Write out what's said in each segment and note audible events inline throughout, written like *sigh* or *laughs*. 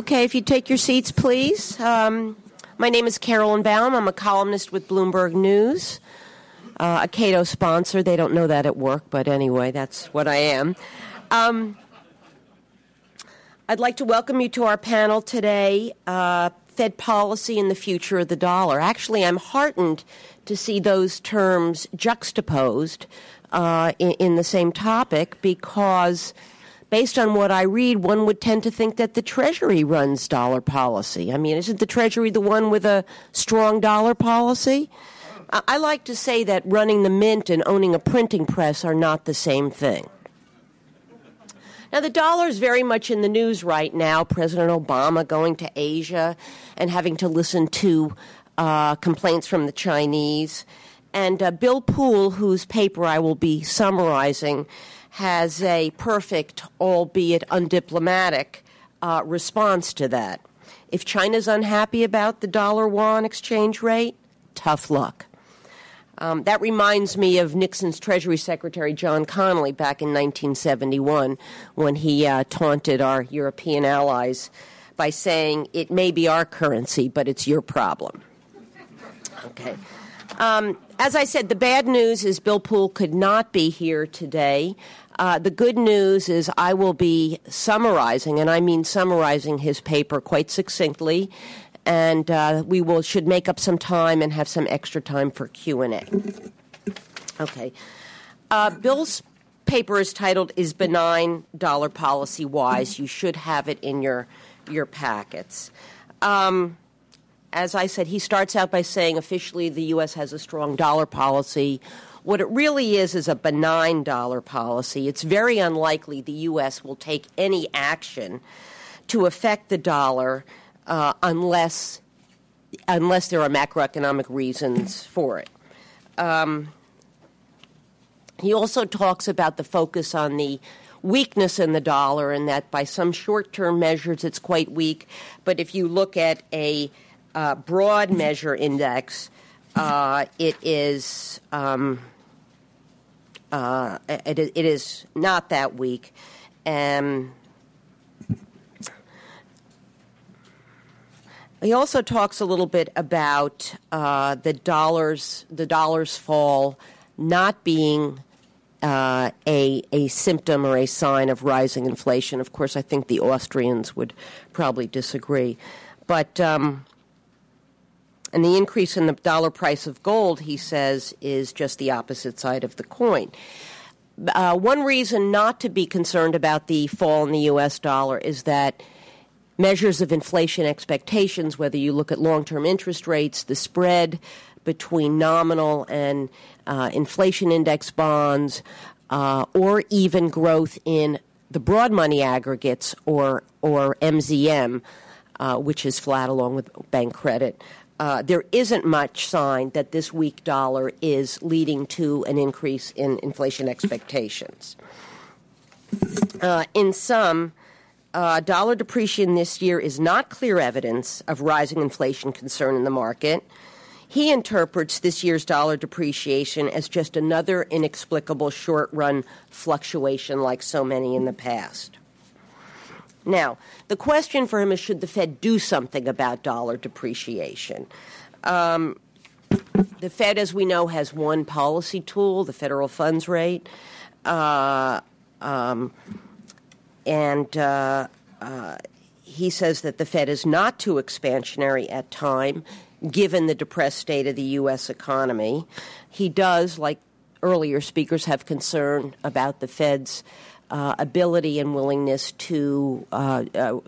Okay, if you take your seats, please. Um, my name is Carolyn Baum. I'm a columnist with Bloomberg News, uh, a Cato sponsor. They don't know that at work, but anyway, that's what I am. Um, I'd like to welcome you to our panel today uh, Fed policy and the future of the dollar. Actually, I'm heartened to see those terms juxtaposed uh, in, in the same topic because based on what I read, one would tend to think that the Treasury runs dollar policy. I mean, isn't the Treasury the one with a strong dollar policy? I like to say that running the mint and owning a printing press are not the same thing. Now, the dollar is very much in the news right now. President Obama going to Asia and having to listen to uh, complaints from the Chinese. And uh, Bill Poole, whose paper I will be summarizing, has a perfect, albeit undiplomatic, uh, response to that. If China's unhappy about the dollar yuan exchange rate, tough luck. Um, that reminds me of Nixon's Treasury Secretary John Connally back in 1971 when he uh, taunted our European allies by saying, It may be our currency, but it's your problem. Okay. Um, as I said, the bad news is Bill Poole could not be here today. Uh, the good news is I will be summarizing, and I mean summarizing his paper quite succinctly, and uh, we will should make up some time and have some extra time for Q and A. Okay, uh, Bill's paper is titled "Is Benign Dollar Policy Wise?" You should have it in your your packets. Um, as I said, he starts out by saying officially the U.S. has a strong dollar policy. What it really is is a benign dollar policy. It's very unlikely the U.S. will take any action to affect the dollar uh, unless unless there are macroeconomic reasons for it. Um, he also talks about the focus on the weakness in the dollar and that by some short term measures it's quite weak. But if you look at a uh, broad measure index, uh, it is um, uh, it, it is not that weak. Um, he also talks a little bit about uh, the dollars the dollars fall not being uh, a a symptom or a sign of rising inflation. Of course, I think the Austrians would probably disagree, but um, and the increase in the dollar price of gold, he says, is just the opposite side of the coin. Uh, one reason not to be concerned about the fall in the U.S. dollar is that measures of inflation expectations, whether you look at long term interest rates, the spread between nominal and uh, inflation index bonds, uh, or even growth in the broad money aggregates or, or MZM, uh, which is flat along with bank credit uh, there isn't much sign that this weak dollar is leading to an increase in inflation expectations. Uh, in sum, uh, dollar depreciation this year is not clear evidence of rising inflation concern in the market. He interprets this year's dollar depreciation as just another inexplicable short run fluctuation like so many in the past. Now, the question for him is should the Fed do something about dollar depreciation? Um, the Fed, as we know, has one policy tool, the federal funds rate. Uh, um, and uh, uh, he says that the Fed is not too expansionary at time, given the depressed state of the U.S. economy. He does, like earlier speakers, have concern about the Fed's uh, ability and willingness to uh, uh,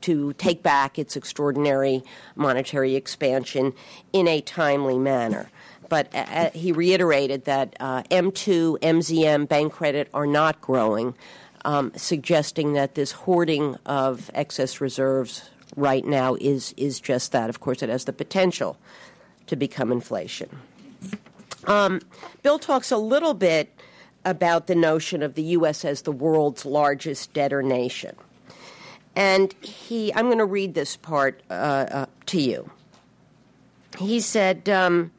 to take back its extraordinary monetary expansion in a timely manner. But uh, uh, he reiterated that uh, M2, MZM, bank credit are not growing, um, suggesting that this hoarding of excess reserves right now is is just that. Of course, it has the potential to become inflation. Um, Bill talks a little bit about the notion of the U.S. as the world's largest debtor nation. And he, I'm going to read this part uh, uh, to you. He said, um,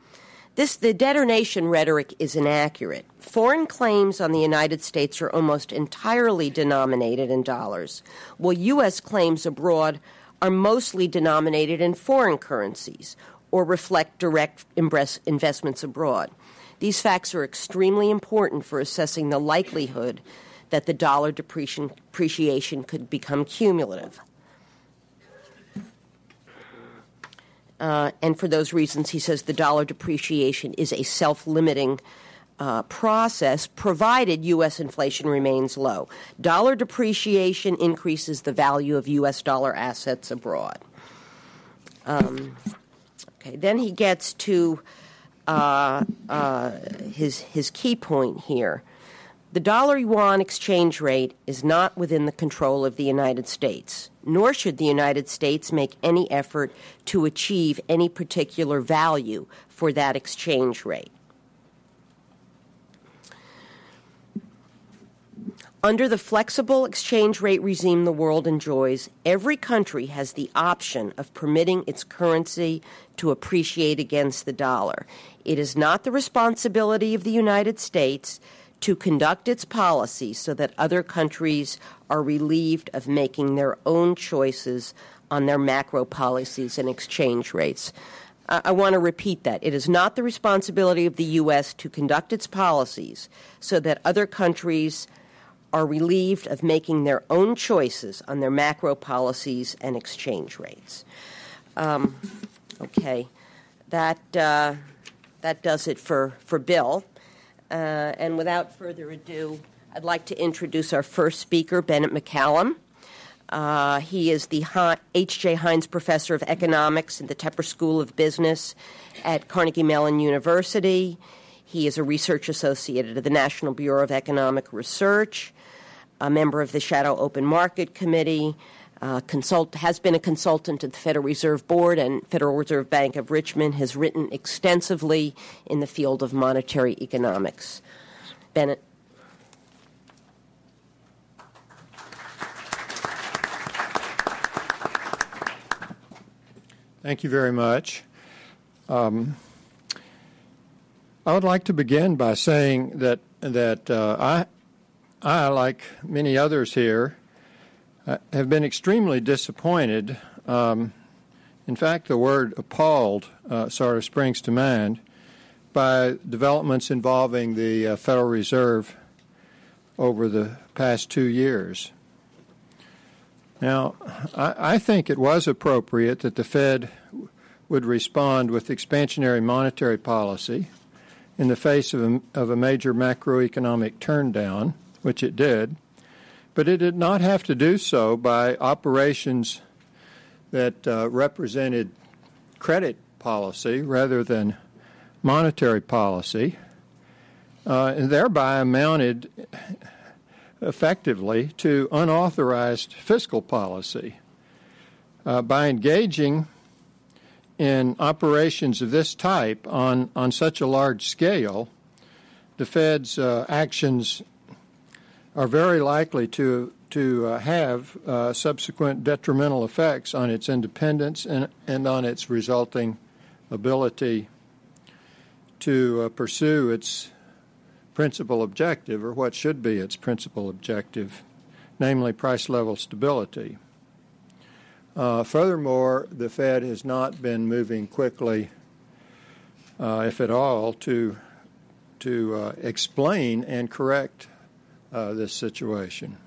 this, the debtor nation rhetoric is inaccurate. Foreign claims on the United States are almost entirely denominated in dollars, while U.S. claims abroad are mostly denominated in foreign currencies or reflect direct investments abroad. These facts are extremely important for assessing the likelihood that the dollar depreciation could become cumulative. Uh, and for those reasons, he says the dollar depreciation is a self limiting uh, process provided U.S. inflation remains low. Dollar depreciation increases the value of U.S. dollar assets abroad. Um, okay, then he gets to uh, uh, his, his key point here. The dollar yuan exchange rate is not within the control of the United States, nor should the United States make any effort to achieve any particular value for that exchange rate. Under the flexible exchange rate regime the world enjoys, every country has the option of permitting its currency to appreciate against the dollar. It is not the responsibility of the United States to conduct its policy so that other countries are relieved of making their own choices on their macro policies and exchange rates. I, want to repeat that. It is not the responsibility of the U.S. to conduct its policies so that other countries are relieved of making their own choices on their macro policies and exchange rates. Um, okay, that uh, that does it for for Bill. Uh, and without further ado, I'd like to introduce our first speaker, Bennett McCallum. Uh, he is the H.J. Heinz Professor of Economics in the Tepper School of Business at Carnegie Mellon University. He is a research associate at the National Bureau of Economic Research a member of the Shadow Open Market Committee, uh, consult, has been a consultant to the Federal Reserve Board and Federal Reserve Bank of Richmond, has written extensively in the field of monetary economics. Bennett. Thank you very much. Um, I would like to begin by saying that that uh, I I, like many others here, have been extremely disappointed. Um, in fact, the word appalled uh, sort of springs to mind by developments involving the uh, Federal Reserve over the past two years. Now, I, I, think it was appropriate that the Fed would respond with expansionary monetary policy in the face of a, of a major macroeconomic turndown which it did, but it did not have to do so by operations that uh, represented credit policy rather than monetary policy, uh, and thereby amounted effectively to unauthorized fiscal policy. Uh, by engaging in operations of this type on, on such a large scale, the Fed's uh, actions are very likely to to uh, have uh, subsequent detrimental effects on its independence and, and on its resulting ability to uh, pursue its principal objective, or what should be its principal objective, namely price level stability. Uh, furthermore, the Fed has not been moving quickly, uh, if at all, to to uh, explain and correct uh, this situation.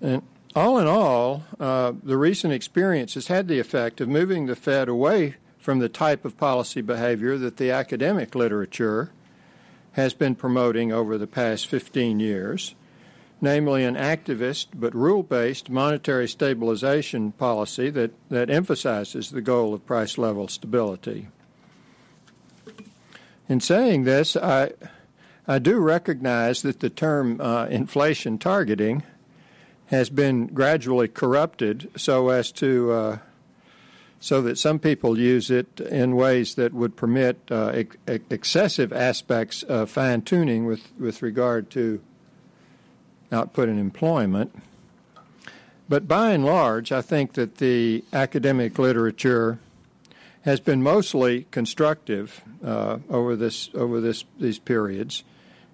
And all in all, uh, the recent experience has had the effect of moving the Fed away from the type of policy behavior that the academic literature has been promoting over the past 15 years, namely an activist but rule based monetary stabilization policy that, that emphasizes the goal of price level stability. In saying this, I, I do recognize that the term uh, inflation targeting has been gradually corrupted so as to uh, so that some people use it in ways that would permit uh, ex- excessive aspects of fine tuning with, with regard to output and employment. But by and large, I think that the academic literature has been mostly constructive uh, over this over this these periods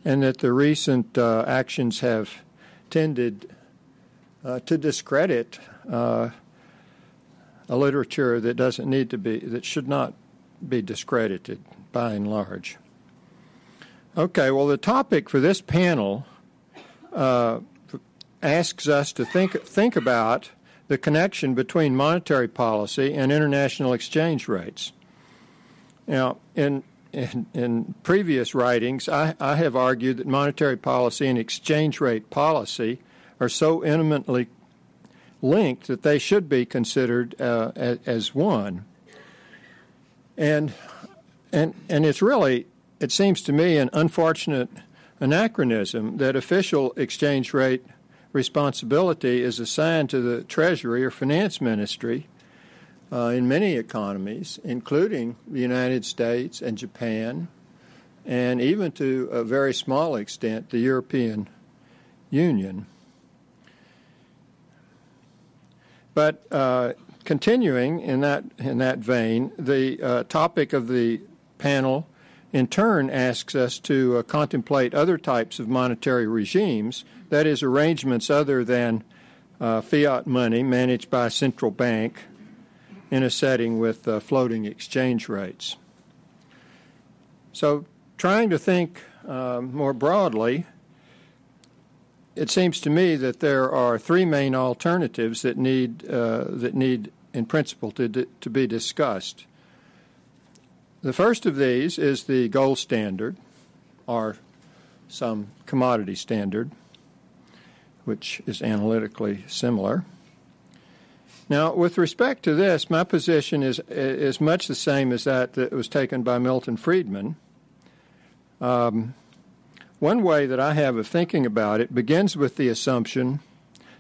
and that the recent uh, actions have tended uh, to discredit uh, a literature that doesn't need to be, that should not be discredited by and large. Okay, well, the topic for this panel uh, asks us to think, think about the connection between monetary policy and international exchange rates. Now, in, in, in previous writings, I, I have argued that monetary policy and exchange rate policy are so intimately linked that they should be considered uh, as, as, one. And, and, and it's really, it seems to me, an unfortunate anachronism that official exchange rate responsibility is assigned to the Treasury or Finance Ministry uh, in many economies, including the United States and Japan, and even to a very small extent the European Union. But uh, continuing in that in that vein, the uh, topic of the panel in turn asks us to uh, contemplate other types of monetary regimes, that is, arrangements other than uh, fiat money managed by a central bank in a setting with uh, floating exchange rates. So, trying to think uh, more broadly, it seems to me that there are three main alternatives that need uh, that need, in principle, to to be discussed. The first of these is the gold standard, or some commodity standard, which is analytically similar. Now, with respect to this, my position is is much the same as that that was taken by Milton Friedman. Um, one way that I have of thinking about it begins with the assumption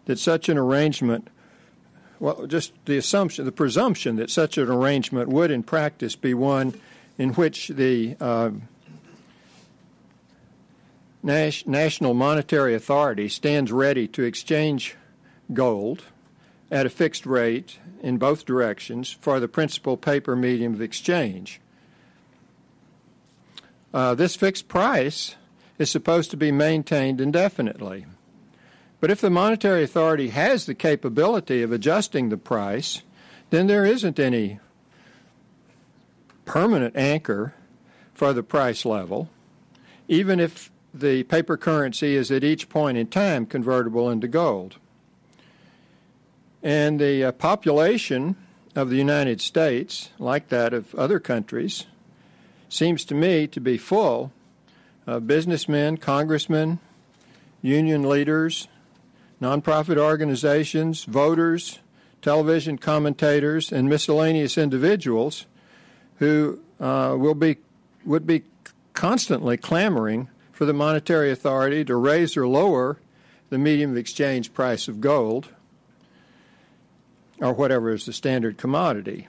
that such an arrangement well, just the assumption, the presumption that such an arrangement would in practice be one in which the uh, National Monetary Authority stands ready to exchange gold at a fixed rate in both directions for the principal paper medium of exchange. Uh, this fixed price is supposed to be maintained indefinitely. But if the monetary authority has the capability of adjusting the price, then there isn't any permanent anchor for the price level, even if the paper currency is at each point in time convertible into gold. And the uh, population of the United States, like that of other countries, seems to me to be full of businessmen, congressmen, union leaders, nonprofit organizations, voters, television commentators, and miscellaneous individuals who uh, will be would be constantly clamoring for the monetary authority to raise or lower the medium of exchange price of gold or whatever is the standard commodity.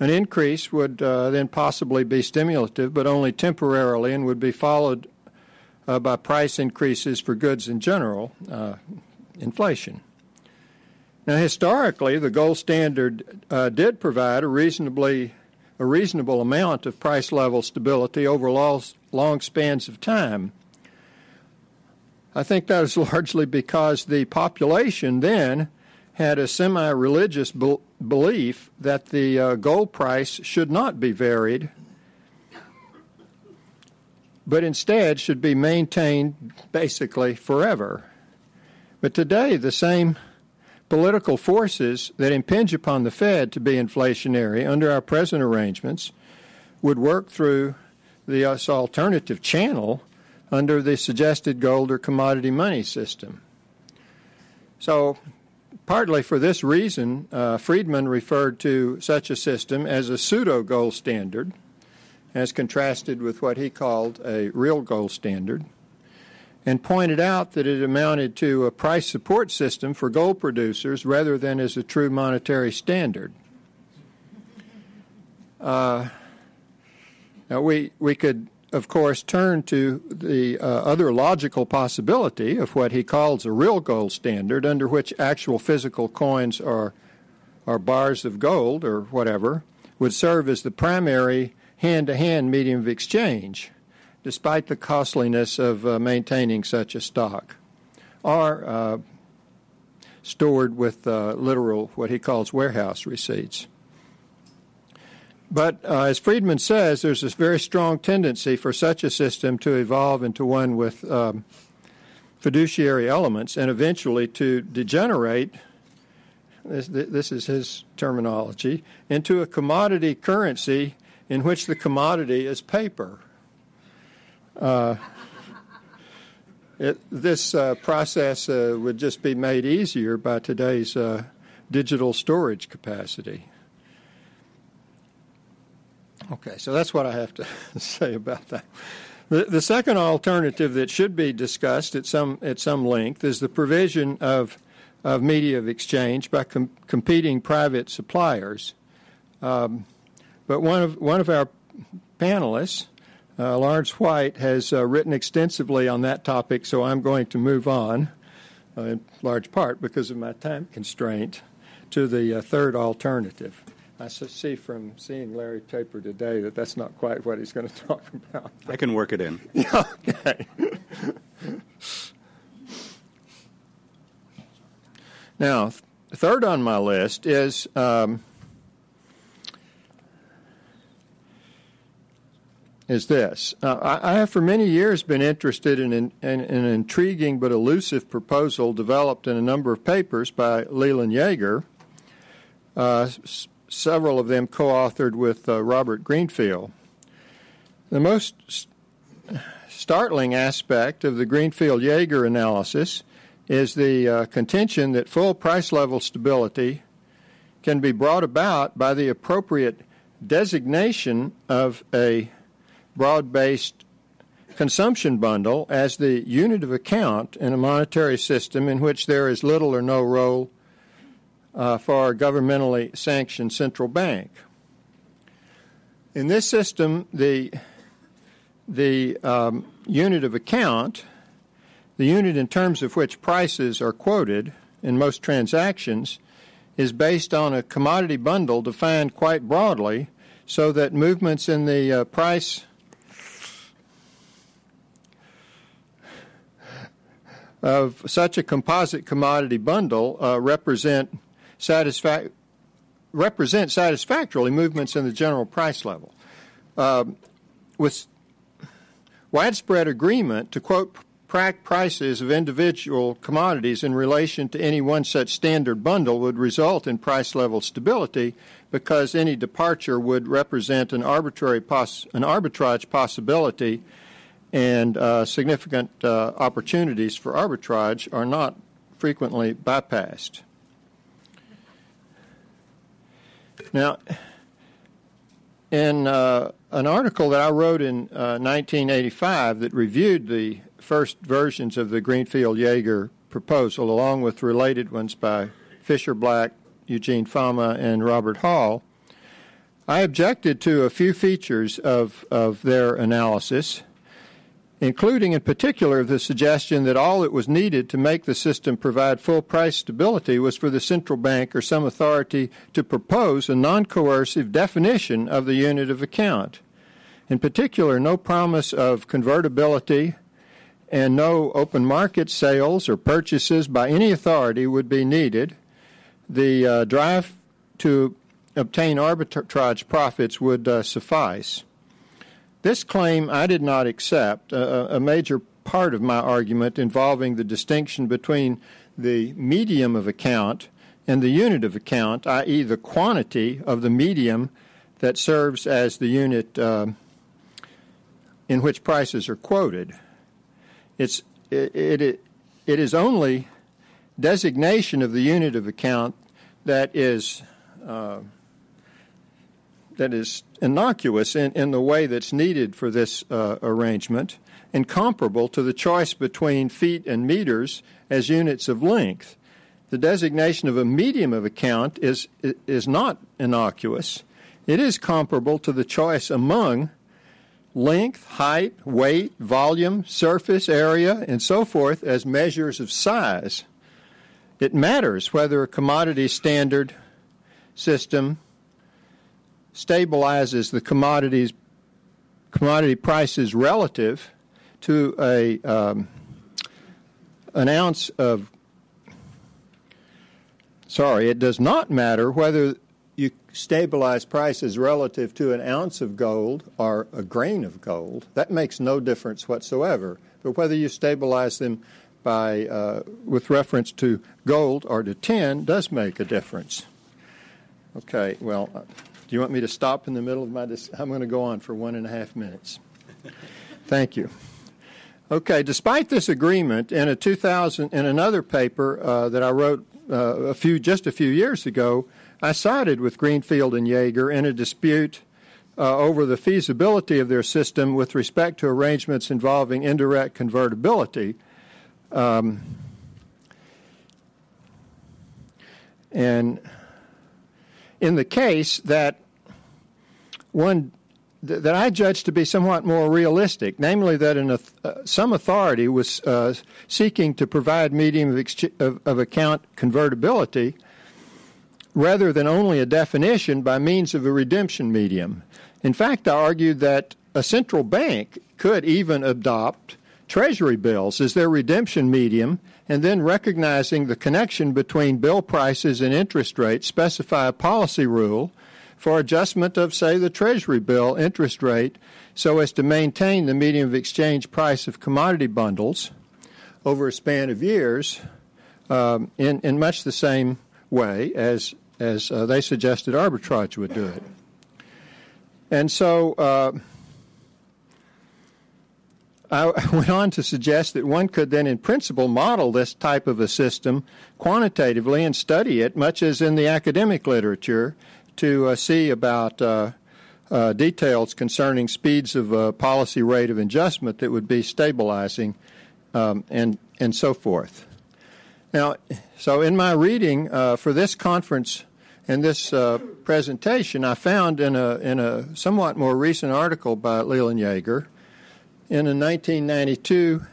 An increase would uh, then possibly be stimulative, but only temporarily, and would be followed uh, by price increases for goods in general, uh, inflation. Now, historically, the gold standard uh, did provide a reasonably a reasonable amount of price level stability over long spans of time. I think that is *laughs* largely because the population then had a semi religious be- belief that the uh, gold price should not be varied, but instead should be maintained basically forever. But today, the same political forces that impinge upon the Fed to be inflationary under our present arrangements would work through this alternative channel under the suggested gold or commodity money system. So, partly for this reason, uh, Friedman referred to such a system as a pseudo gold standard, as contrasted with what he called a real gold standard and pointed out that it amounted to a price support system for gold producers rather than as a true monetary standard. Uh, now we we could of course turn to the uh, other logical possibility of what he calls a real gold standard under which actual physical coins are are bars of gold or whatever would serve as the primary hand-to-hand medium of exchange despite the costliness of uh, maintaining such a stock. Or uh, stored with uh, literal, what he calls warehouse receipts. But uh, as Friedman says, there's this very strong tendency for such a system to evolve into one with um, fiduciary elements and eventually to degenerate. This, this is his terminology into a commodity currency in which the commodity is paper. Uh, it, this uh, process uh, would just be made easier by today's uh, digital storage capacity. Okay, so that's what I have to *laughs* say about that. The, the second alternative that should be discussed at some at some length is the provision of of media of exchange by com- competing private suppliers. Um, but one of one of our panelists, uh, Lawrence White, has uh, written extensively on that topic, so I'm going to move on, uh, in large part because of my time constraint, to the uh, third alternative. I see from seeing Larry Taper today that that's not quite what he's going *laughs* to talk about. I can work it in. *laughs* okay. now, third on my list is um, is this. Uh, I, I, have for many years been interested in, in, in, an intriguing but elusive proposal developed in a number of papers by Leland Yeager. Uh, several of them co authored with uh, Robert Greenfield. The most st- startling aspect of the Greenfield Yeager analysis is the uh, contention that full price level stability can be brought about by the appropriate designation of a broad based consumption bundle as the unit of account in a monetary system in which there is little or no role uh, for a governmentally sanctioned central bank. In this system, the the um, unit of account, the unit in terms of which prices are quoted in most transactions, is based on a commodity bundle defined quite broadly so that movements in the uh, price of such a composite commodity bundle uh, represent satisfa- represent satisfactorily movements in the general price level. Uh, with widespread agreement to quote prices of individual commodities in relation to any one such standard bundle would result in price level stability because any departure would represent an arbitrary an arbitrage possibility and uh, significant uh, opportunities for arbitrage are not frequently bypassed. Now, in uh, an article that I wrote in uh, 1985 that reviewed the first versions of the Greenfield Yeager proposal, along with related ones by Fischer Black, Eugene Fama, and Robert Hall, I objected to a few features of, of their analysis including in particular the suggestion that all that was needed to make the system provide full price stability was for the central bank or some authority to propose a non coercive definition of the unit of account. In particular, no promise of convertibility and no open market sales or purchases by any authority would be needed. The uh, drive to obtain arbitrage profits would uh, suffice. This claim I did not accept. A, a major part of my argument involving the distinction between the medium of account and the unit of account, i.e., the quantity of the medium that serves as the unit uh, in which prices are quoted. It's, it, it, it is only designation of the unit of account that is. Uh, that is innocuous in, in the way that's needed for this uh, arrangement and comparable to the choice between feet and meters as units of length. The designation of a medium of account is, is not innocuous. It is comparable to the choice among length, height, weight, volume, surface area, and so forth as measures of size. It matters whether a commodity standard system stabilizes the commodities commodity prices relative to a um, an ounce of sorry, it does not matter whether you stabilize prices relative to an ounce of gold or a grain of gold. That makes no difference whatsoever. But whether you stabilize them by uh, with reference to gold or to tin does make a difference. Okay, well, do you want me to stop in the middle of my? Dis- I'm going to go on for one and a half minutes. Thank you. Okay, despite this agreement, in a 2000 in another paper uh, that I wrote uh, a few just a few years ago, I sided with Greenfield and Yeager in a dispute uh, over the feasibility of their system with respect to arrangements involving indirect convertibility. Um, and in the case that one th- that I judged to be somewhat more realistic, namely that an, uh, some authority was uh, seeking to provide medium of, ex- of, of account convertibility rather than only a definition by means of a redemption medium. In fact, I argued that a central bank could even adopt treasury bills as their redemption medium and then recognizing the connection between bill prices and interest rates specify a policy rule for adjustment of, say, the Treasury bill interest rate so as to maintain the medium of exchange price of commodity bundles over a span of years um, in, in much the same way as, as uh, they suggested arbitrage would do it. And so uh, *laughs* I went on to suggest that one could then, in principle, model this type of a system quantitatively and study it, much as in the academic literature, to uh, see about uh, uh, details concerning speeds of uh, policy rate of adjustment that would be stabilizing um, and, and so forth. Now, so in my reading for this conference and this presentation, I found in a, in a somewhat more recent article by Leland Yeager in a 1992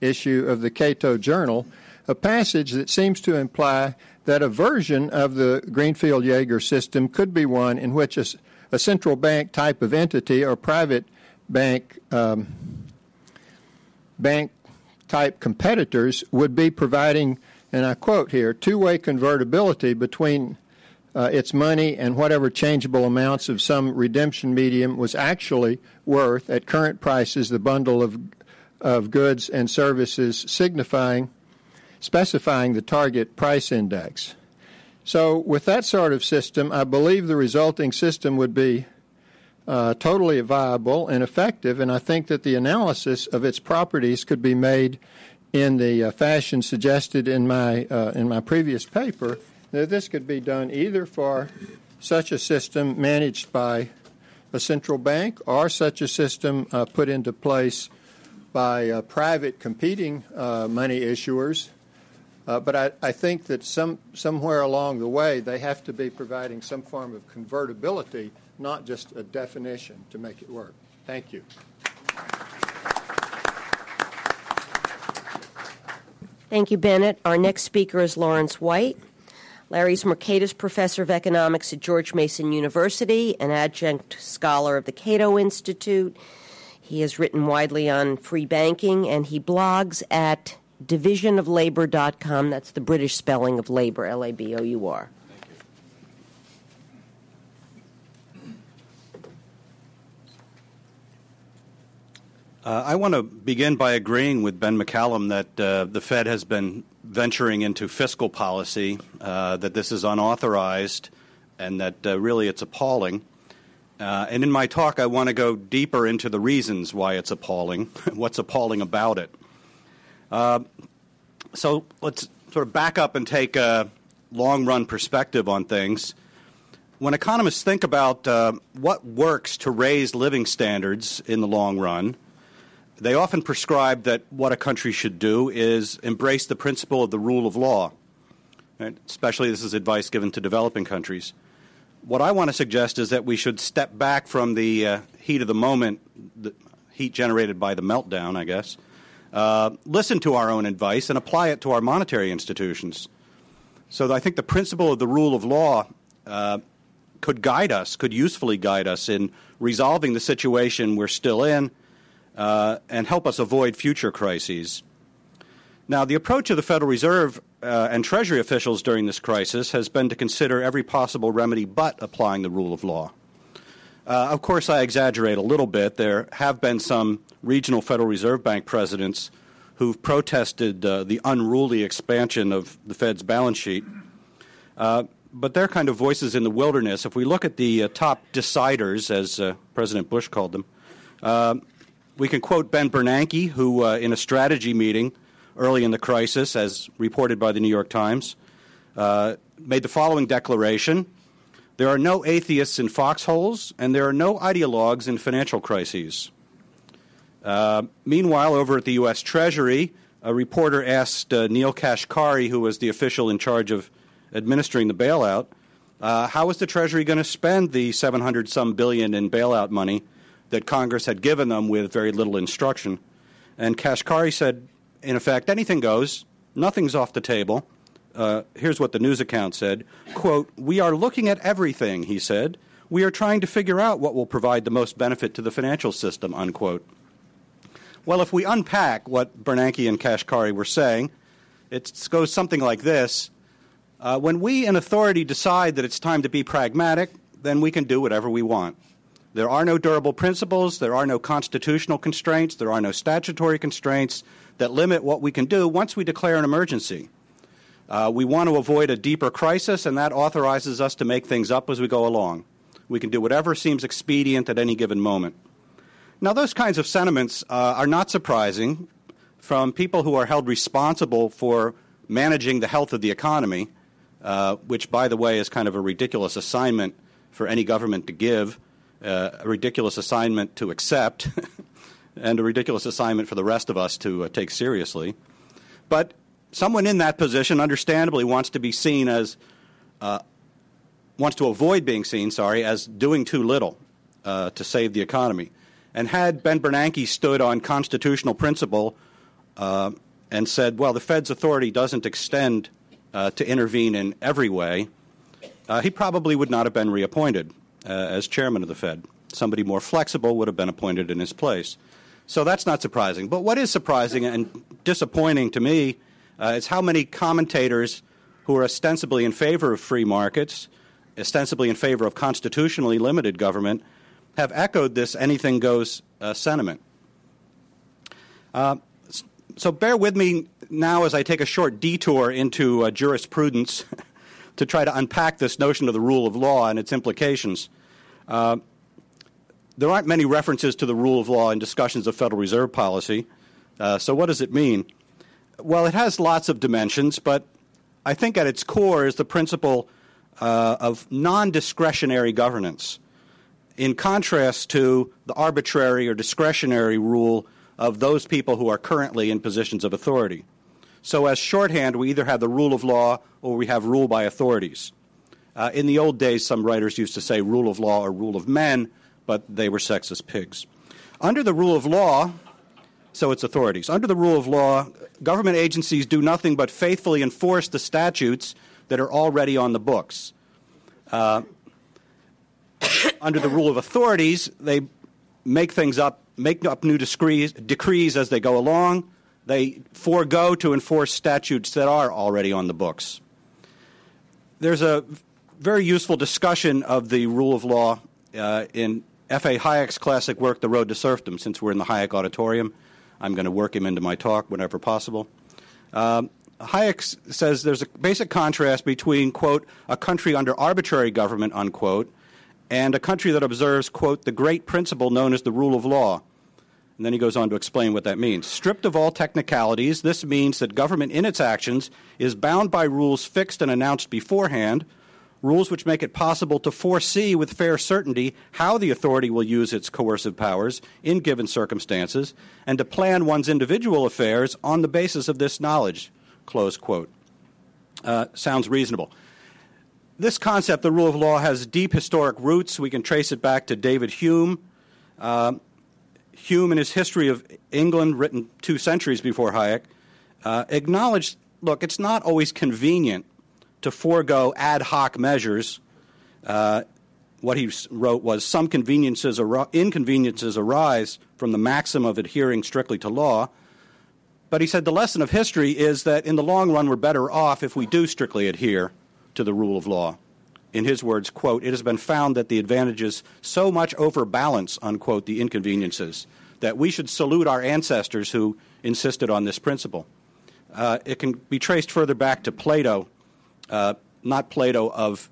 issue of the Cato Journal a passage that seems to imply that a version of the Greenfield Yeager system could be one in which a, a central bank type of entity or private bank um, bank type competitors would be providing, and I quote here, two way convertibility between uh, its money and whatever changeable amounts of some redemption medium was actually worth at current prices, the bundle of, of goods and services signifying specifying the target price index. So, with that sort of system, I believe the resulting system would be uh, totally viable and effective, and I think that the analysis of its properties could be made in the uh, fashion suggested in my uh, in my previous paper. That this could be done either for such a system managed by a central bank or such a system uh, put into place by uh, private competing uh, money issuers uh, but I, I, think that some, somewhere along the way, they have to be providing some form of convertibility, not just a definition to make it work. Thank you. Thank you, Bennett. Our next speaker is Lawrence White. Larry's Mercatus Professor of Economics at George Mason University, an adjunct scholar of the Cato Institute. He has written widely on free banking, and he blogs at divisionoflabour.com. That's the British spelling of labor, L A B O U R. Uh, I want to begin by agreeing with Ben McCallum that uh, the Fed has been venturing into fiscal policy, uh, that this is unauthorized, and that uh, really it's appalling. Uh, and in my talk, I want to go deeper into the reasons why it's appalling, *laughs* what's appalling about it. Uh, so let's sort of back up and take a long run perspective on things. When economists think about uh, what works to raise living standards in the long run, they often prescribe that what a country should do is embrace the principle of the rule of law. Right? Especially, this is advice given to developing countries. What I want to suggest is that we should step back from the uh, heat of the moment, the heat generated by the meltdown, I guess, uh, listen to our own advice and apply it to our monetary institutions. So I think the principle of the rule of law uh, could guide us, could usefully guide us in resolving the situation we're still in uh, and help us avoid future crises. Now, the approach of the Federal Reserve uh, and Treasury officials during this crisis has been to consider every possible remedy but applying the rule of law. Uh, of course, I exaggerate a little bit. There have been some regional Federal Reserve Bank presidents who've protested uh, the unruly expansion of the Fed's balance sheet. Uh, but they're kind of voices in the wilderness. If we look at the uh, top deciders, as uh, President Bush called them, uh, we can quote Ben Bernanke, who, in a strategy meeting early in the crisis, as reported by the New York Times, made the following declaration there are no atheists in foxholes, and there are no ideologues in financial crises. Uh, meanwhile, over at the U.S. Treasury, a reporter asked uh, Neel Kashkari, who was the official in charge of administering the bailout, uh, how is the Treasury going to spend the 700 some billion in bailout money that Congress had given them with very little instruction? And Kashkari said, in effect, anything goes, nothing's off the table. Uh, here's what the news account said quote we are looking at everything he said we are trying to figure out what will provide the most benefit to the financial system unquote well if we unpack what bernanke and kashkari were saying it goes something like this. Uh, when we in authority decide that it's time to be pragmatic then we can do whatever we want. There are no durable principles. There are no constitutional constraints. There are no statutory constraints that limit what we can do once we declare an emergency. Uh, we want to avoid a deeper crisis, and that authorizes us to make things up as we go along. We can do whatever seems expedient at any given moment. Now, those kinds of sentiments uh, are not surprising from people who are held responsible for managing the health of the economy, uh, which, by the way, is kind of a ridiculous assignment for any government to give, uh, a ridiculous assignment to accept, *laughs* and a ridiculous assignment for the rest of us to uh, take seriously. But someone in that position understandably wants to be seen as uh, wants to avoid being seen, sorry, as doing too little uh, to save the economy. And had Ben Bernanke stood on constitutional principle uh, and said, well, the Fed's authority doesn't extend uh, to intervene in every way, uh, he probably would not have been reappointed uh, as chairman of the Fed. Somebody more flexible would have been appointed in his place. So that's not surprising. But what is surprising and disappointing to me uh, it's how many commentators who are ostensibly in favor of free markets, ostensibly in favor of constitutionally limited government, have echoed this anything goes uh, sentiment. Uh, so bear with me now as I take a short detour into uh, jurisprudence *laughs* to try to unpack this notion of the rule of law and its implications. Uh, there aren't many references to the rule of law in discussions of Federal Reserve policy. Uh, so, what does it mean? Well, it has lots of dimensions, but I think at its core is the principle uh, of non discretionary governance, in contrast to the arbitrary or discretionary rule of those people who are currently in positions of authority. So, as shorthand, we either have the rule of law or we have rule by authorities. Uh, in the old days, some writers used to say rule of law or rule of men, but they were sexist pigs. Under the rule of law, so its authorities. Under the rule of law, government agencies do nothing but faithfully enforce the statutes that are already on the books. Uh, under the rule of authorities, they make things up, make up new decrees, decrees as they go along. They forego to enforce statutes that are already on the books. There's a very useful discussion of the rule of law uh, in F.A. Hayek's classic work, The Road to Serfdom, since we're in the Hayek Auditorium. I'm going to work him into my talk whenever possible. Um, Hayek says there's a basic contrast between, quote, a country under arbitrary government, unquote, and a country that observes, quote, the great principle known as the rule of law. And then he goes on to explain what that means. Stripped of all technicalities, this means that government in its actions is bound by rules fixed and announced beforehand, rules which make it possible to foresee with fair certainty how the authority will use its coercive powers in given circumstances, and to plan one's individual affairs on the basis of this knowledge. Close quote. Uh, sounds reasonable. This concept, the rule of law, has deep historic roots. We can trace it back to David Hume. Uh, Hume, in his History of England, written two centuries before Hayek, uh, acknowledged look, it's not always convenient to forego ad hoc measures. Uh, what he wrote was some conveniences inconveniences arise from the maxim of adhering strictly to law, But he said the lesson of history is that in the long run, we're better off if we do strictly adhere to the rule of law. In his words, quote, it has been found that the advantages so much overbalance, unquote, the inconveniences, that we should salute our ancestors who insisted on this principle. Uh, it can be traced further back to Plato, uh, not Plato of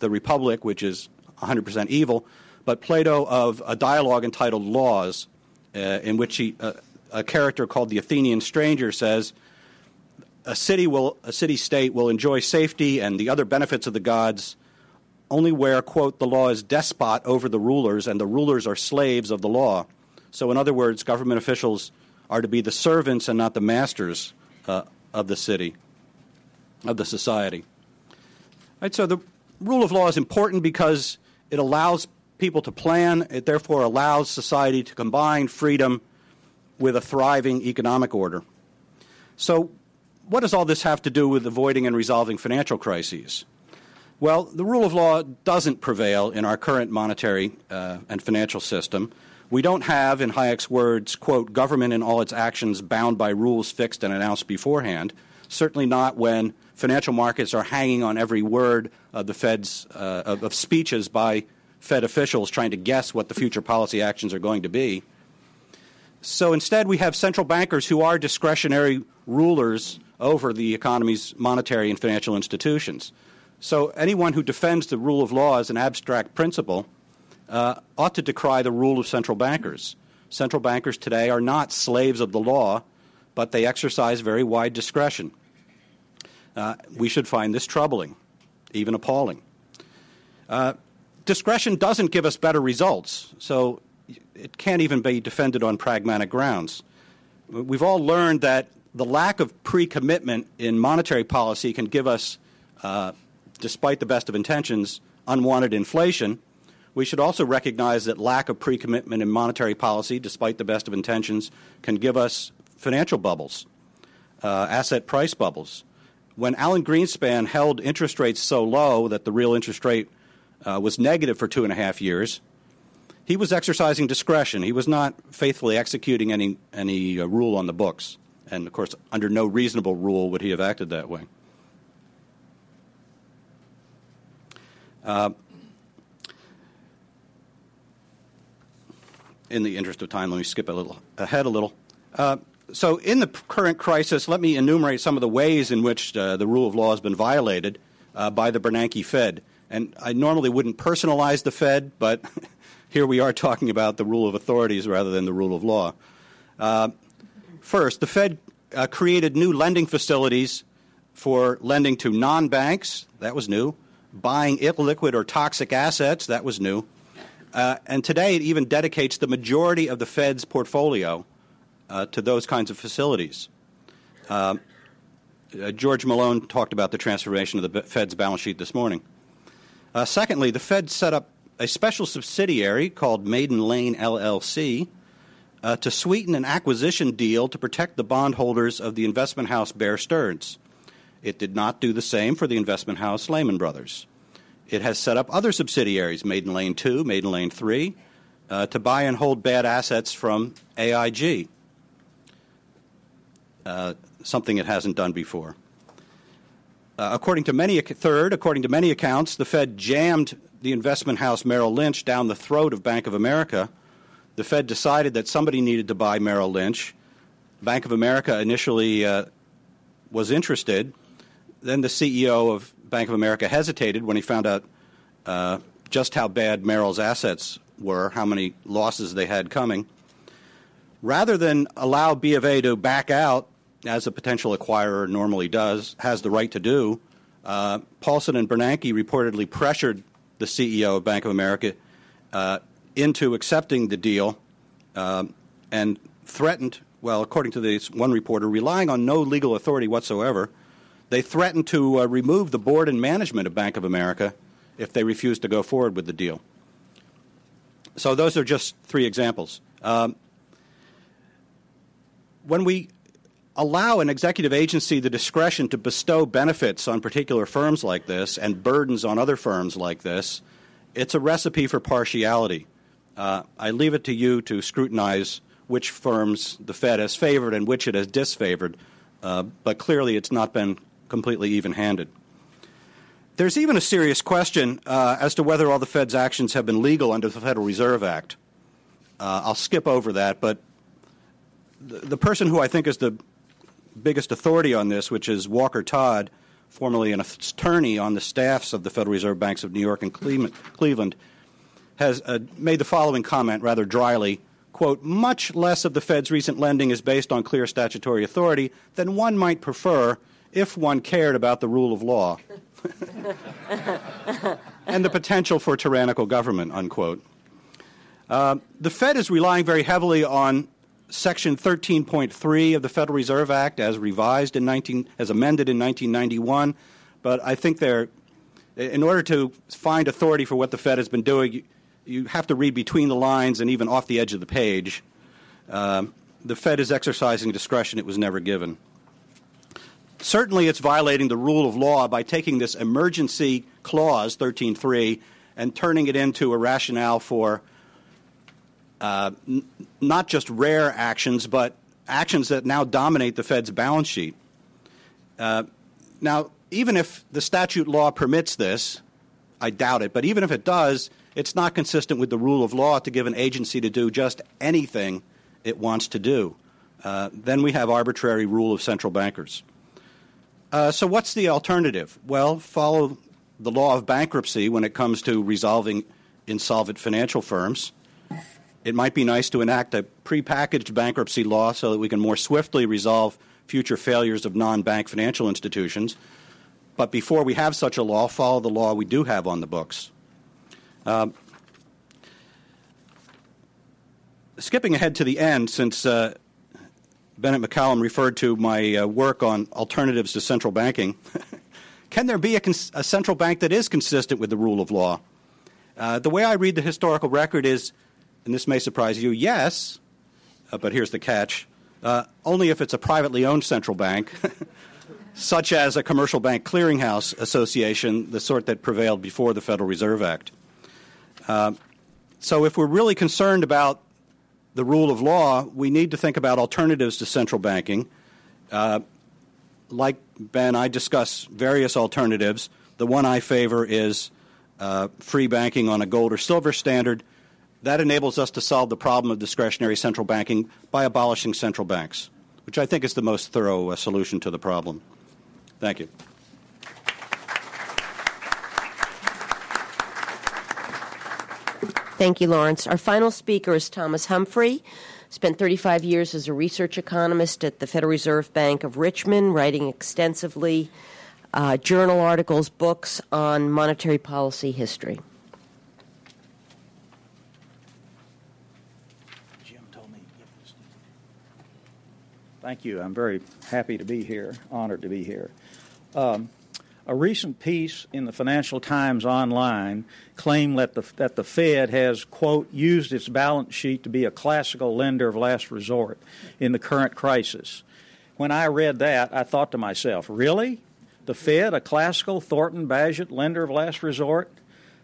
the Republic, which is 100% evil, but Plato of a dialogue entitled Laws, uh, in which he, uh, a character called the Athenian stranger says, a city will, a city state will enjoy safety and the other benefits of the gods only where, quote, the law is despot over the rulers and the rulers are slaves of the law. So, in other words, government officials are to be the servants and not the masters uh, of the city, of the society. Right, so the rule of law is important because it allows people to plan, it therefore allows society to combine freedom with a thriving economic order. So, what does all this have to do with avoiding and resolving financial crises? Well, the rule of law doesn't prevail in our current monetary uh, and financial system. We don't have, in Hayek's words, quote, government in all its actions bound by rules fixed and announced beforehand. Certainly not when financial markets are hanging on every word of the Fed's uh, of, of speeches by Fed officials trying to guess what the future policy actions are going to be. So instead, we have central bankers who are discretionary rulers over the economy's monetary and financial institutions. So anyone who defends the rule of law as an abstract principle uh, ought to decry the rule of central bankers. Central bankers today are not slaves of the law, but they exercise very wide discretion. Uh, we should find this troubling, even appalling. Uh, discretion doesn't give us better results, so it can't even be defended on pragmatic grounds. We've all learned that the lack of pre commitment in monetary policy can give us, uh, despite the best of intentions, unwanted inflation. We should also recognize that lack of pre commitment in monetary policy, despite the best of intentions, can give us financial bubbles, uh, asset price bubbles. When Alan Greenspan held interest rates so low that the real interest rate uh, was negative for two and a half years, he was exercising discretion. He was not faithfully executing any, any uh, rule on the books. And of course, under no reasonable rule would he have acted that way. Uh, in the interest of time, let me skip a little ahead a little. Uh, so, in the current crisis, let me enumerate some of the ways in which uh, the rule of law has been violated uh, by the Bernanke Fed. And I normally wouldn't personalize the Fed, but *laughs* here we are talking about the rule of authorities rather than the rule of law. First, the Fed uh, created new lending facilities for lending to non banks, that was new, buying illiquid or toxic assets, that was new. Uh, and today it even dedicates the majority of the Fed's portfolio uh, to those kinds of facilities. Uh, uh, George Malone talked about the transformation of the Fed's balance sheet this morning. Uh, secondly, the Fed set up a special subsidiary called Maiden Lane LLC uh, to sweeten an acquisition deal to protect the bondholders of the investment house Bear Stearns. It did not do the same for the investment house Lehman Brothers. It has set up other subsidiaries, Maiden Lane 2, Maiden Lane 3, uh, to buy and hold bad assets from AIG, uh, something it hasn't done before. Uh, according to many, third, according to many accounts, the Fed jammed the investment house Merrill Lynch down the throat of Bank of America. The Fed decided that somebody needed to buy Merrill Lynch. Bank of America initially uh, was interested. Then the CEO of Bank of America hesitated when he found out uh, just how bad Merrill's assets were, how many losses they had coming. Rather than allow B of A to back out, as a potential acquirer normally does, has the right to do, uh, Paulson and Bernanke reportedly pressured the CEO of Bank of America uh, into accepting the deal um, and threatened, well, according to this one reporter, relying on no legal authority whatsoever – they threatened to uh, remove the board and management of Bank of America if they refused to go forward with the deal. So those are just three examples. Um, when we allow an executive agency the discretion to bestow benefits on particular firms like this and burdens on other firms like this, it's a recipe for partiality. Uh, I leave it to you to scrutinize which firms the Fed has favored and which it has disfavored, uh, but clearly it's not been completely even handed. There's even a serious question uh, as to whether all the Fed's actions have been legal under the Federal Reserve Act. Uh, I'll skip over that, but the, the, person who I think is the biggest authority on this, which is Walker Todd, formerly an attorney on the staffs of the Federal Reserve Banks of New York and Cleveland, has uh, made the following comment rather dryly quote, much less of the Fed's recent lending is based on clear statutory authority than one might prefer if one cared about the rule of law *laughs* and the potential for tyrannical government, unquote. Uh, the Fed is relying very heavily on Section 13.3 of the Federal Reserve Act as revised in 19, as amended in 1991, but I think they're, in order to find authority for what the Fed has been doing, you have to read between the lines and even off the edge of the page. Uh, the Fed is exercising discretion it was never given. Certainly, it's violating the rule of law by taking this emergency clause, 13.3, and turning it into a rationale for uh, n- not just rare actions, but actions that now dominate the Fed's balance sheet. Uh, now, even if the statute law permits this, I doubt it, but even if it does, it's not consistent with the rule of law to give an agency to do just anything it wants to do. Uh, then we have arbitrary rule of central bankers. Uh, so, what's the alternative? Well, follow the law of bankruptcy when it comes to resolving insolvent financial firms. It might be nice to enact a prepackaged bankruptcy law so that we can more swiftly resolve future failures of non bank financial institutions. But before we have such a law, follow the law we do have on the books. Um, skipping ahead to the end, since uh, Bennett McCallum referred to my uh, work on alternatives to central banking, *laughs* can there be a, cons- a, central bank that is consistent with the rule of law? Uh, the way I read the historical record is, and this may surprise you, yes, uh, but here's the catch uh, only if it's a privately owned central bank. *laughs* such as a commercial bank clearinghouse association, the sort that prevailed before the Federal Reserve Act. Uh, so, if we're really concerned about the rule of law, we need to think about alternatives to central banking. Uh, like Ben, I discuss various alternatives. The one I favor is uh, free banking on a gold or silver standard. That enables us to solve the problem of discretionary central banking by abolishing central banks, which I think is the most thorough uh, solution to the problem. Thank you. Thank you, Lawrence. Our final speaker is Thomas Humphrey. Spent 35 years as a research economist at the Federal Reserve Bank of Richmond, writing extensively uh, journal articles, books on monetary policy history. Jim told me. Thank you. I'm very happy to be here, honored to be here. Um, a recent piece in the Financial Times online claimed that the, that the Fed has, quote, used its balance sheet to be a classical lender of last resort in the current crisis. When I read that, I thought to myself, really? The Fed, a classical Thornton Bagehot lender of last resort?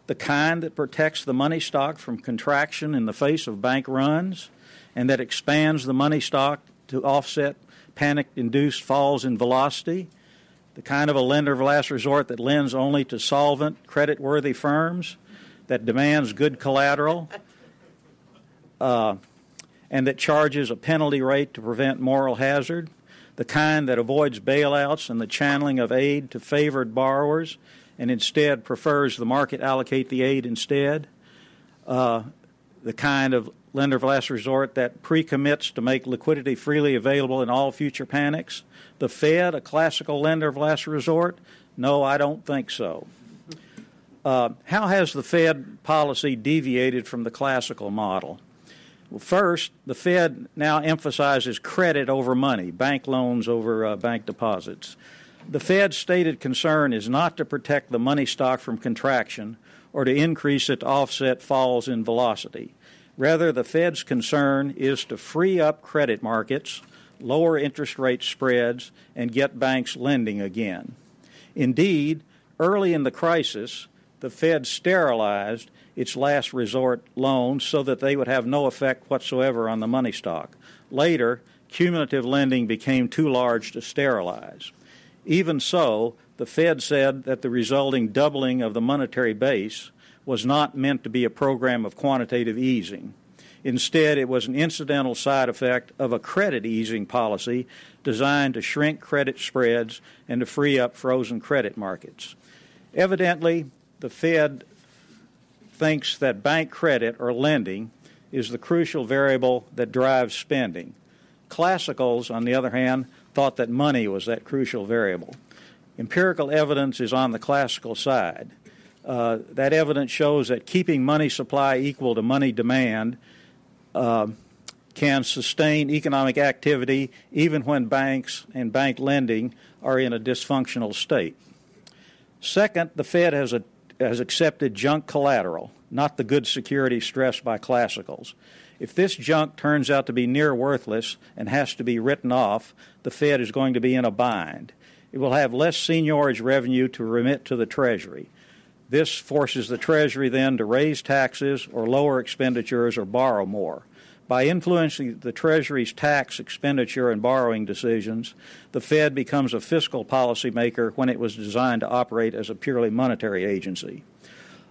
The kind that protects the money stock from contraction in the face of bank runs and that expands the money stock to offset panic induced falls in velocity? The kind of a lender of last resort that lends only to solvent, credit worthy firms, that demands good collateral, uh, and that charges a penalty rate to prevent moral hazard, the kind that avoids bailouts and the channeling of aid to favored borrowers and instead prefers the market allocate the aid instead, uh, the kind of lender of last resort that pre commits to make liquidity freely available in all future panics the Fed a classical lender of last resort? No, I don't think so. Uh, how has the Fed policy deviated from the classical model? Well, first, the Fed now emphasizes credit over money, bank loans over uh, bank deposits. The Fed's stated concern is not to protect the money stock from contraction or to increase it to offset falls in velocity. Rather, the Fed's concern is to free up credit markets lower interest rate spreads, and get banks lending again. Indeed, early in the crisis, the Fed sterilized its last resort loans so that they would have no effect whatsoever on the money stock. Later, cumulative lending became too large to sterilize. Even so, the Fed said that the resulting doubling of the monetary base was not meant to be a program of quantitative easing. Instead, it was an incidental side effect of a credit easing policy designed to shrink credit spreads and to free up frozen credit markets. Evidently, the Fed thinks that bank credit or lending is the crucial variable that drives spending. Classicals, on the other hand, thought that money was that crucial variable. Empirical evidence is on the classical side. Uh, that evidence shows that keeping money supply equal to money demand uh, can sustain economic activity even when banks and bank lending are in a dysfunctional state. Second, the Fed has, a, has accepted junk collateral, not the good security stressed by classicals. If this junk turns out to be near worthless and has to be written off, the Fed is going to be in a bind. It will have less seigniorage revenue to remit to the Treasury. This forces the Treasury then to raise taxes or lower expenditures or borrow more. By influencing the Treasury's tax, expenditure, and borrowing decisions, the Fed becomes a fiscal policymaker when it was designed to operate as a purely monetary agency.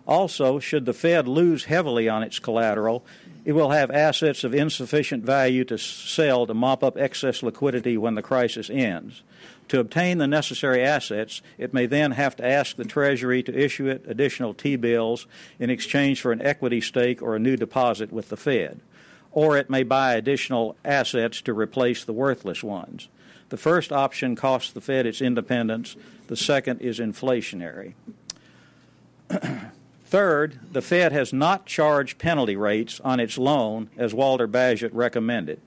Also, should the Fed lose heavily on its collateral, it will have assets of insufficient value to sell to mop up excess liquidity when the crisis ends. To obtain the necessary assets, it may then have to ask the Treasury to issue it additional T bills in exchange for an equity stake or a new deposit with the Fed. Or it may buy additional assets to replace the worthless ones. The first option costs the Fed its independence, the second is inflationary. *clears throat* Third, the Fed has not charged penalty rates on its loan as Walter Bagehot recommended.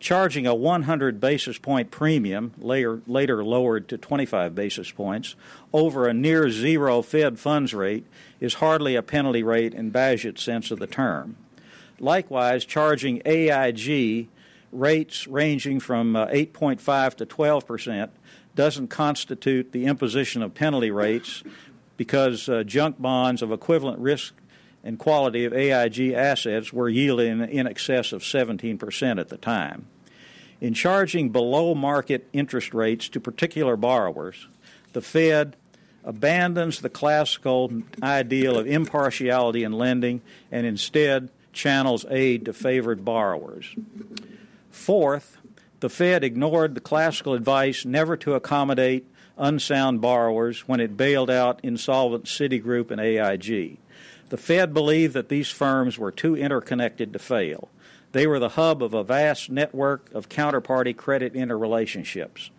Charging a 100 basis point premium, later, later lowered to 25 basis points, over a near zero Fed funds rate is hardly a penalty rate in Bagehot's sense of the term. Likewise, charging AIG rates ranging from uh, 8.5 to 12 percent doesn't constitute the imposition of penalty rates because uh, junk bonds of equivalent risk and quality of AIG assets were yielding in excess of 17% at the time. In charging below market interest rates to particular borrowers, the Fed abandons the classical ideal of impartiality in lending and instead channels aid to favored borrowers. Fourth, the Fed ignored the classical advice never to accommodate unsound borrowers when it bailed out insolvent Citigroup and AIG. The Fed believed that these firms were too interconnected to fail. They were the hub of a vast network of counterparty credit interrelationships.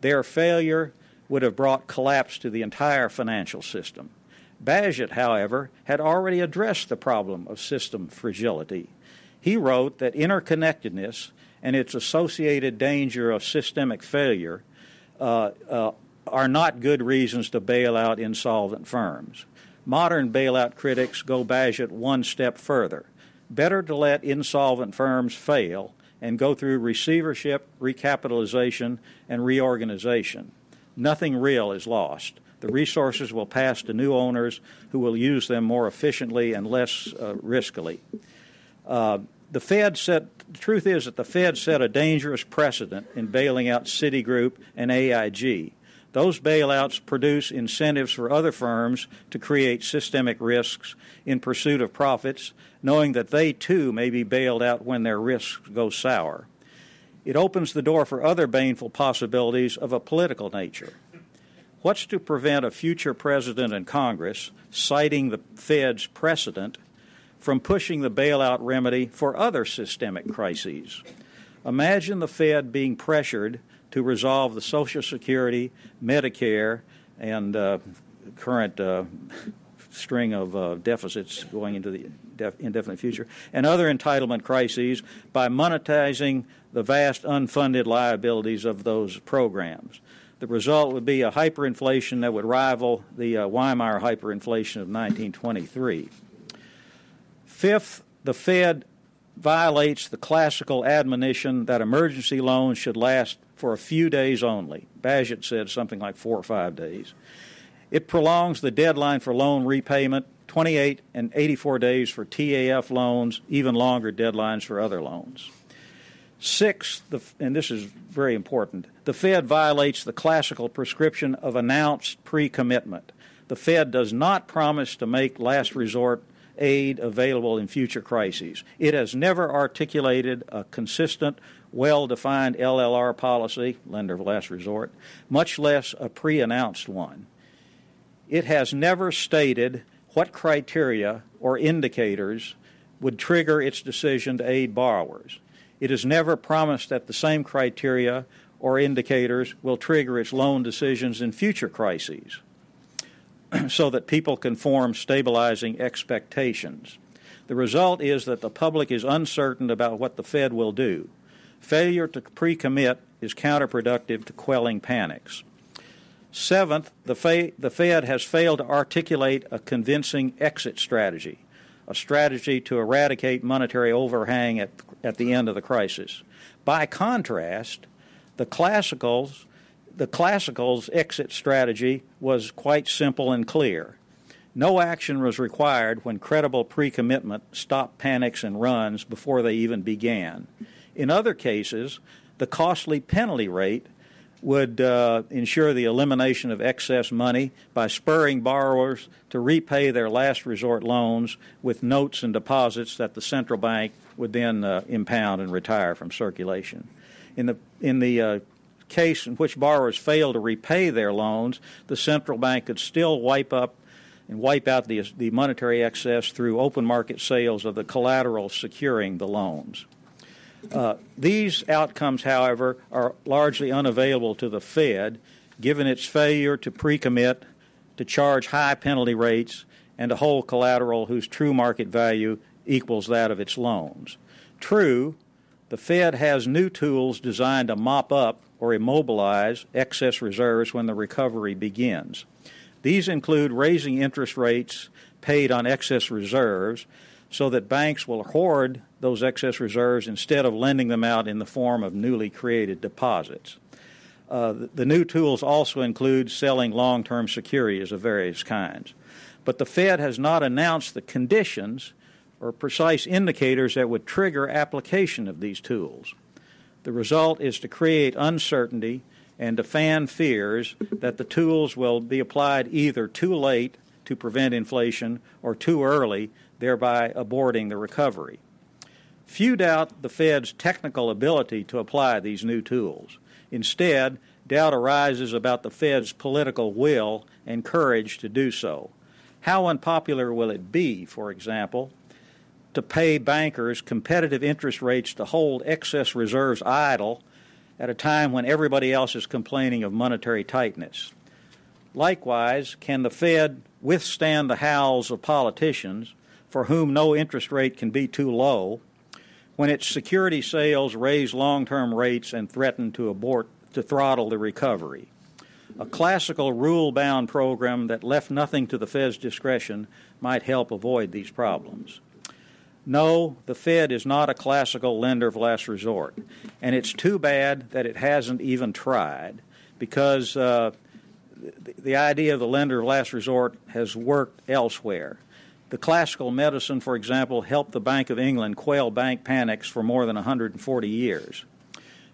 Their failure would have brought collapse to the entire financial system. Bagehot, however, had already addressed the problem of system fragility. He wrote that interconnectedness and its associated danger of systemic failure uh, uh, are not good reasons to bail out insolvent firms. Modern bailout critics go Bagehot one step further. Better to let insolvent firms fail and go through receivership, recapitalization, and reorganization. Nothing real is lost. The resources will pass to new owners who will use them more efficiently and less uh, riskily. Uh, the Fed set the truth is that the Fed set a dangerous precedent in bailing out Citigroup and AIG. Those bailouts produce incentives for other firms to create systemic risks in pursuit of profits, knowing that they too may be bailed out when their risks go sour. It opens the door for other baneful possibilities of a political nature. What's to prevent a future president and Congress, citing the Fed's precedent, from pushing the bailout remedy for other systemic crises? Imagine the Fed being pressured to resolve the Social Security, Medicare, and uh, current uh, string of uh, deficits going into the def- indefinite future, and other entitlement crises by monetizing the vast unfunded liabilities of those programs. The result would be a hyperinflation that would rival the uh, Weimar hyperinflation of 1923. Fifth, the Fed violates the classical admonition that emergency loans should last for a few days only. Bagehot said something like four or five days. It prolongs the deadline for loan repayment 28 and 84 days for TAF loans, even longer deadlines for other loans. Six, the, and this is very important, the Fed violates the classical prescription of announced pre commitment. The Fed does not promise to make last resort aid available in future crises. It has never articulated a consistent, well defined LLR policy, lender of last resort, much less a pre announced one. It has never stated what criteria or indicators would trigger its decision to aid borrowers. It has never promised that the same criteria or indicators will trigger its loan decisions in future crises *clears throat* so that people can form stabilizing expectations. The result is that the public is uncertain about what the Fed will do. Failure to pre commit is counterproductive to quelling panics. Seventh, the, the Fed has failed to articulate a convincing exit strategy a strategy to eradicate monetary overhang at, at the end of the crisis. By contrast, the classicals the classicals exit strategy was quite simple and clear. No action was required when credible pre-commitment stopped panics and runs before they even began. In other cases, the costly penalty rate would uh, ensure the elimination of excess money by spurring borrowers to repay their last resort loans with notes and deposits that the central bank would then uh, impound and retire from circulation. In the in the uh, case in which borrowers fail to repay their loans, the central bank could still wipe up and wipe out the, the monetary excess through open market sales of the collateral securing the loans. Uh, these outcomes, however, are largely unavailable to the Fed given its failure to pre commit, to charge high penalty rates, and to hold collateral whose true market value equals that of its loans. True, the Fed has new tools designed to mop up or immobilize excess reserves when the recovery begins. These include raising interest rates paid on excess reserves so that banks will hoard those excess reserves instead of lending them out in the form of newly created deposits. Uh, the, new tools also include selling long term securities of various kinds. But the Fed has not announced the conditions or precise indicators that would trigger application of these tools. The result is to create uncertainty and to fan fears that the tools will be applied either too late to prevent inflation or too early thereby aborting the recovery. Few doubt the Fed's technical ability to apply these new tools. Instead, doubt arises about the Fed's political will and courage to do so. How unpopular will it be, for example, to pay bankers competitive interest rates to hold excess reserves idle at a time when everybody else is complaining of monetary tightness? Likewise, can the Fed withstand the howls of politicians for whom no interest rate can be too low, when its security sales raise long term rates and threaten to abort to throttle the recovery. A classical rule bound program that left nothing to the Fed's discretion might help avoid these problems. No, the Fed is not a classical lender of last resort, and it's too bad that it hasn't even tried because uh, the, the idea of the lender of last resort has worked elsewhere. The classical medicine, for example, helped the Bank of England quell bank panics for more than 140 years.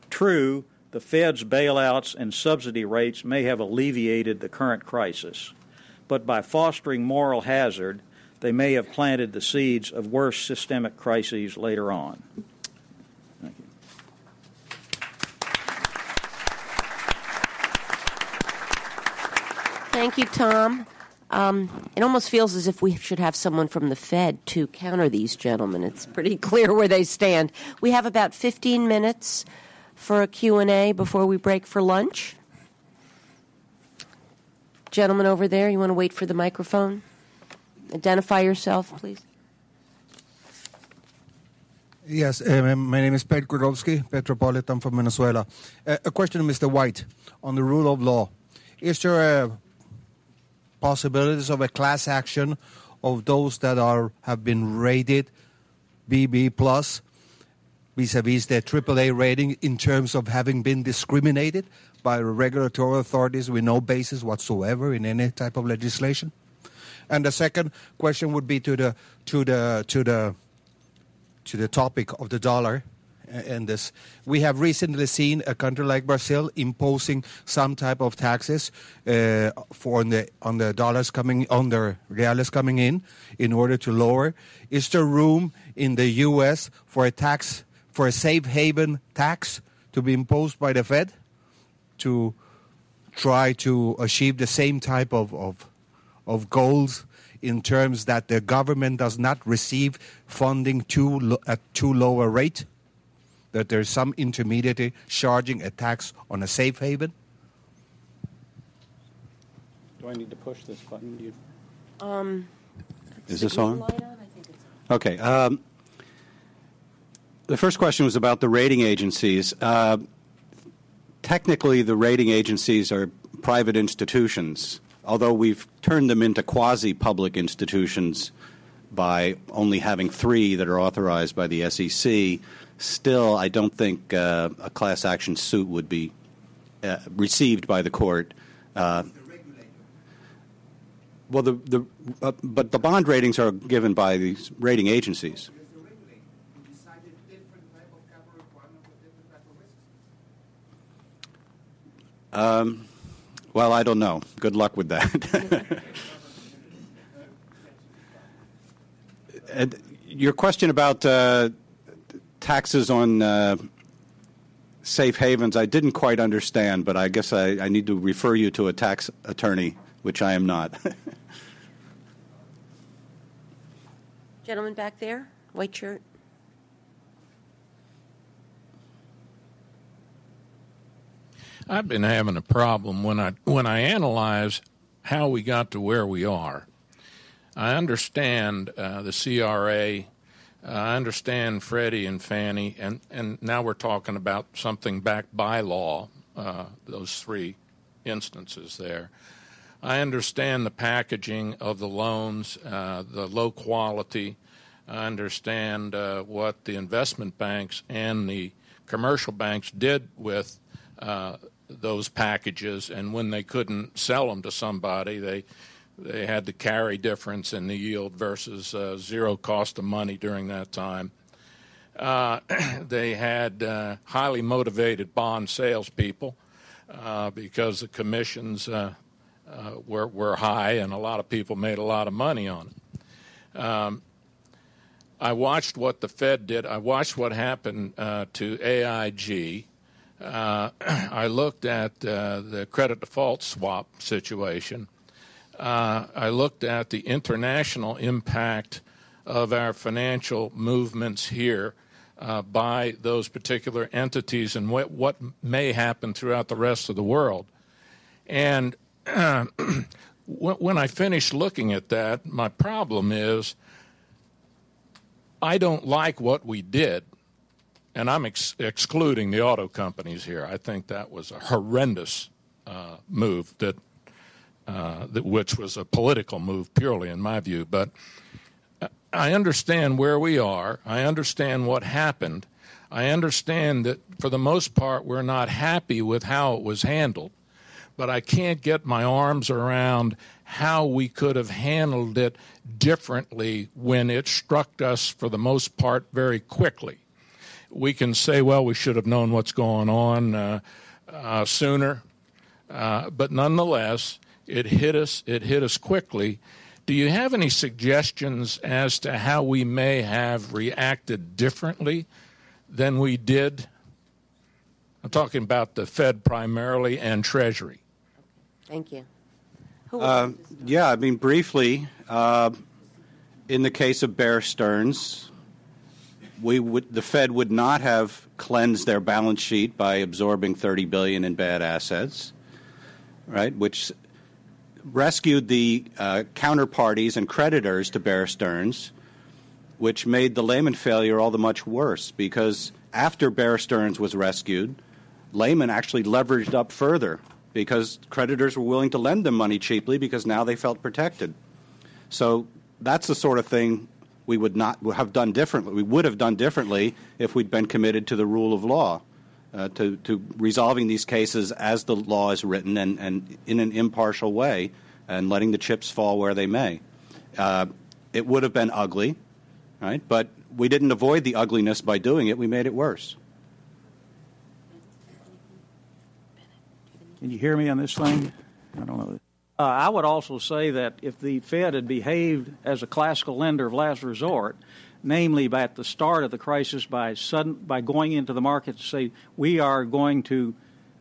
True, the Fed's bailouts and subsidy rates may have alleviated the current crisis, but by fostering moral hazard, they may have planted the seeds of worse systemic crises later on. Thank you. Thank you, Tom. Um, it almost feels as if we should have someone from the Fed to counter these gentlemen. It's pretty *laughs* clear where they stand. We have about 15 minutes for a Q&A before we break for lunch. Gentleman over there, you want to wait for the microphone? Identify yourself, please. Yes, uh, my name is Pet Grodowski, Petropolitan from Venezuela. Uh, a question to Mr. White on the rule of law. Is there a possibilities of a class action of those that are have been rated BB plus vis-a-vis their AAA rating in terms of having been discriminated by regulatory authorities with no basis whatsoever in any type of legislation? And the second question would be to the to the to the to the topic of the dollar and this. We have recently seen a country like Brazil imposing some type of taxes uh, for the on the dollars coming on the reales coming in in order to lower. Is there room in the U.S. for a tax for a safe haven tax to be imposed by the Fed to try to achieve the same type of, of of goals in terms that the government does not receive funding too at too low a rate, that there's some intermediary charging a tax on a safe haven? Do I need to push this button? Do You... Um, Is this on? Okay. Um, the first question was about the rating agencies. Uh, technically, the rating agencies are private institutions although we've turned them into quasi public institutions by only having three that are authorized by the SEC, still, I don't think uh, a class action suit would be uh, received by the court. Uh, well, the, the uh, but the bond ratings are given by these rating agencies. Um, well, I don't know. Good luck with that. *laughs* your question about uh, taxes on uh, safe havens, I didn't quite understand, but I guess I, I need to refer you to a tax attorney, which I am not. *laughs* Gentleman back there, white shirt. I've been having a problem when I when I analyze how we got to where we are. I understand uh, the CRA. Uh, I understand Freddie and Fannie, and, and now we're talking about something backed by law, uh, those three instances there. I understand the packaging of the loans, uh, the low quality. I understand uh, what the investment banks and the commercial banks did with uh, those packages, and when they couldn't sell them to somebody, they they had the carry difference in the yield versus uh, zero cost of money during that time. Uh, *clears throat* they had uh, highly motivated bond salespeople uh, because the commissions uh, uh, were were high, and a lot of people made a lot of money on it. Um, I watched what the Fed did. I watched what happened to AIG *clears throat* I looked at the credit default swap situation. Uh, I looked at the international impact of our financial movements here uh, by those particular entities and what, what may happen throughout the rest of the world. And *clears throat* when I finished looking at that, my problem is I don't like what we did and I'm ex- excluding the auto companies here. I think that was a horrendous uh, move that, uh, which was a political move purely, in my view. But I understand where we are. I understand what happened. I understand that for the most part we're not happy with how it was handled, but I can't get my arms around how we could have handled it differently when it struck us for the most part very quickly we can say, well, we should have known what's going on uh, uh, sooner. Uh, but nonetheless, it hit us. It hit us quickly. Do you have any suggestions as to how we may have reacted differently than we did? I'm talking about the Fed primarily and Treasury. Thank you. Uh, yeah, I mean, briefly, uh, in the case of Bear Stearns, we would, the Fed would not have cleansed their balance sheet by absorbing 30 billion in bad assets, right? Which rescued the uh, counterparties and creditors to Bear Stearns, which made the Lehman failure all the much worse because after Bear Stearns was rescued, Lehman actually leveraged up further because creditors were willing to lend them money cheaply because now they felt protected. So that's the sort of thing we would not have done differently. We would have done differently if we'd been committed to the rule of law, uh, to, to resolving these cases as the law is written and, and in an impartial way and letting the chips fall where they may. Uh, it would have been ugly, right? But we didn't avoid the ugliness by doing it, we made it worse. Can you hear me on this thing? I don't know. Uh, I would also say that if the Fed had behaved as a classical lender of last resort, namely by at the start of the crisis by sudden by going into the market to say we are going to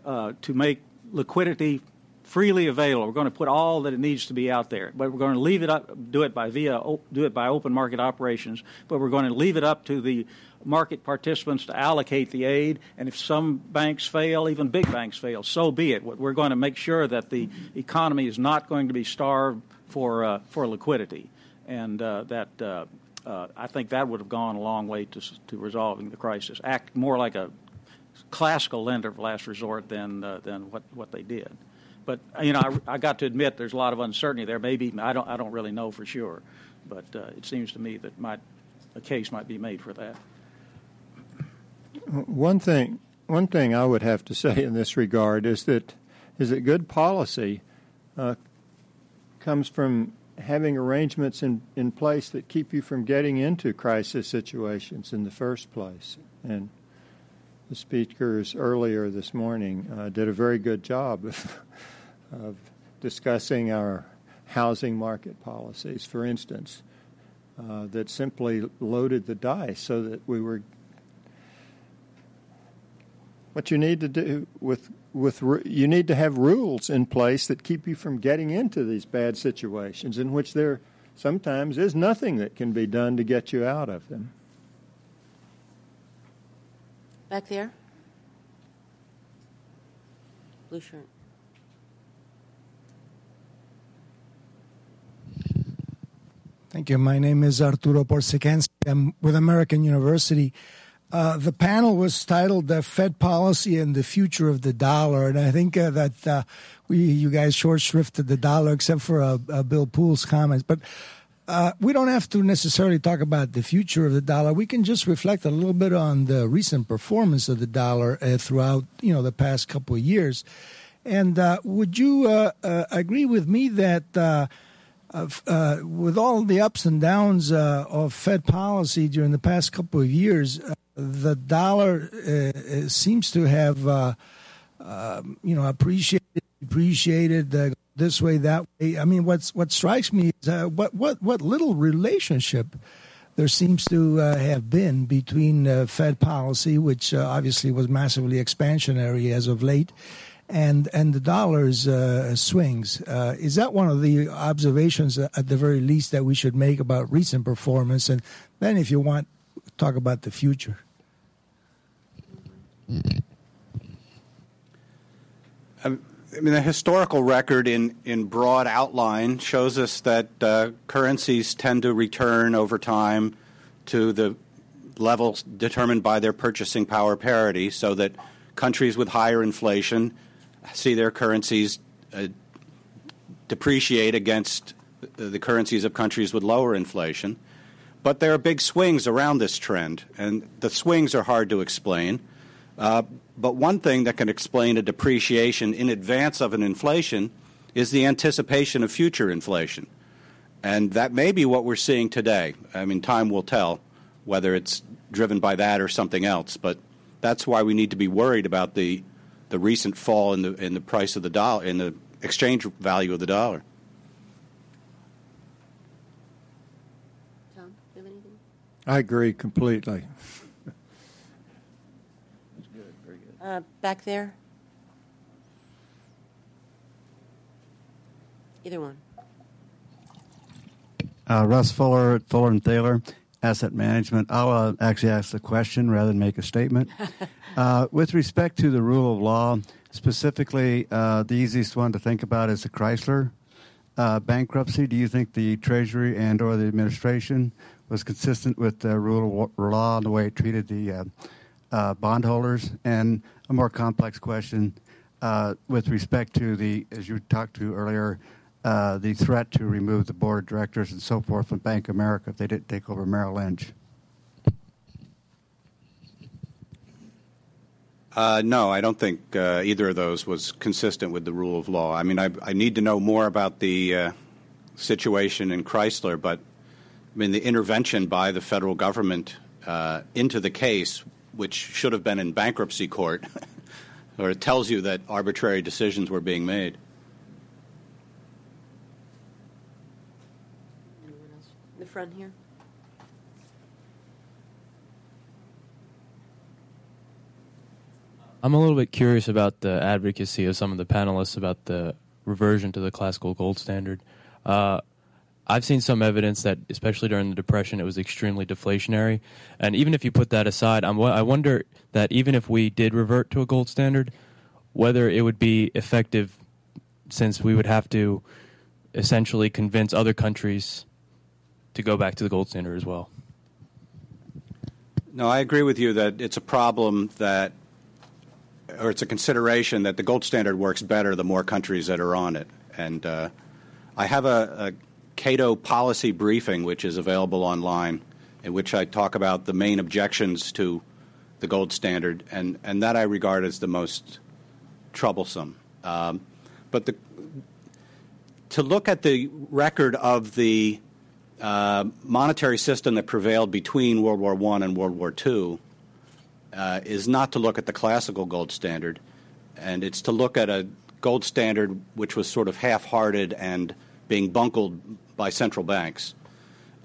uh, to make liquidity freely available. We're going to put all that it needs to be out there, but we're going to leave it up, do it by via, do it by open market operations. But we're going to leave it up to the market participants to allocate the aid. And if some banks fail, even big banks fail, so be it. We're going to make sure that the economy is not going to be starved for uh, for liquidity, and uh, that. Uh, uh I think that would have gone a long way to, to resolving the crisis. Act more like a classical lender of last resort than uh, than what, what they did. But you know, I, I, got to admit there's a lot of uncertainty there. Maybe I don't I don't really know for sure, but uh, it seems to me that might a case might be made for that. One thing one thing I would have to say in this regard is that is that good policy uh, comes from having arrangements in, in place that keep you from getting into crisis situations in the first place. And the speakers earlier this morning uh, did a very good job of *laughs* of discussing our housing market policies, for instance, uh, that simply loaded the dice so that we were. What you need to do with with you need to have rules in place that keep you from getting into these bad situations in which there sometimes is nothing that can be done to get you out of them. Back there. Blue shirt. Thank you. My name is Arturo Porzecanski. I'm with American University. Uh, the panel was titled "The Fed Policy and the Future of the Dollar," and I think uh, that uh, we, you guys, short shrifted the dollar, except for uh, uh, Bill Poole's comments. But uh, we don't have to necessarily talk about the future of the dollar. We can just reflect a little bit on the recent performance of the dollar throughout, you know, the past couple of years. And would you agree with me that? uh, with all the ups and downs uh, of Fed policy during the past couple of years, uh, the dollar uh, uh, seems to have, uh, um, you know, appreciated, appreciated this way, that way. I mean, what's what strikes me is what what what little relationship there seems to have been between Fed policy, which obviously was massively expansionary as of late and and the dollar's uh, swings. Uh, is that one of the observations, at the very least, that we should make about recent performance? And then, if you want, talk about the future. Um, I mean, the historical record in, in broad outline shows us that uh, currencies tend to return over time to the levels determined by their purchasing power parity, so that countries with higher inflation see their currencies uh, depreciate against the currencies of countries with lower inflation. But there are big swings around this trend, and the swings are hard to explain. Uh, but one thing that can explain a depreciation in advance of an inflation is the anticipation of future inflation. And that may be what we're seeing today. I mean, time will tell whether it's driven by that or something else, but that's why we need to be worried about the the recent fall in the in the price of the dollar in the exchange value of the dollar. Tom, you have anything? I agree completely. That's good, very good. Uh, back there. Either one. Uh, Russ Fuller, Fuller and Thaler, Asset Management. I'll uh, actually ask the question rather than make a statement. *laughs* Uh, with respect to the rule of law, specifically, uh, the easiest one to think about is the Chrysler uh, bankruptcy. Do you think the Treasury and or the administration was consistent with the rule of law and the way it treated the uh, bondholders? And a more complex question uh, with respect to the, as you talked to earlier, uh, the threat to remove the board of directors and so forth from Bank of America if they didn't take over Merrill Lynch? Uh, no, I don't think uh, either of those was consistent with the rule of law. I mean, I, I need to know more about the uh, situation in Chrysler, but I mean, the intervention by the federal government uh, into the case, which should have been in bankruptcy court, *laughs* or it tells you that arbitrary decisions were being made. Anyone else? In the front here. I'm a little bit curious about the advocacy of some of the panelists about the reversion to the classical gold standard. Uh, I've seen some evidence that, especially during the Depression, it was extremely deflationary. And even if you put that aside, I'm, I wonder that even if we did revert to a gold standard, whether it would be effective since we would have to essentially convince other countries to go back to the gold standard as well. No, I agree with you that it's a problem that, or it's a consideration that the gold standard works better the more countries that are on it. And uh, I have a, a Cato policy briefing, which is available online, in which I talk about the main objections to the gold standard, and, and that I regard as the most troublesome. Um, but the, to look at the record of the uh, monetary system that prevailed between World War I and World War II uh, is not to look at the classical gold standard, and it's to look at a gold standard which was sort of half hearted and being bungled by central banks.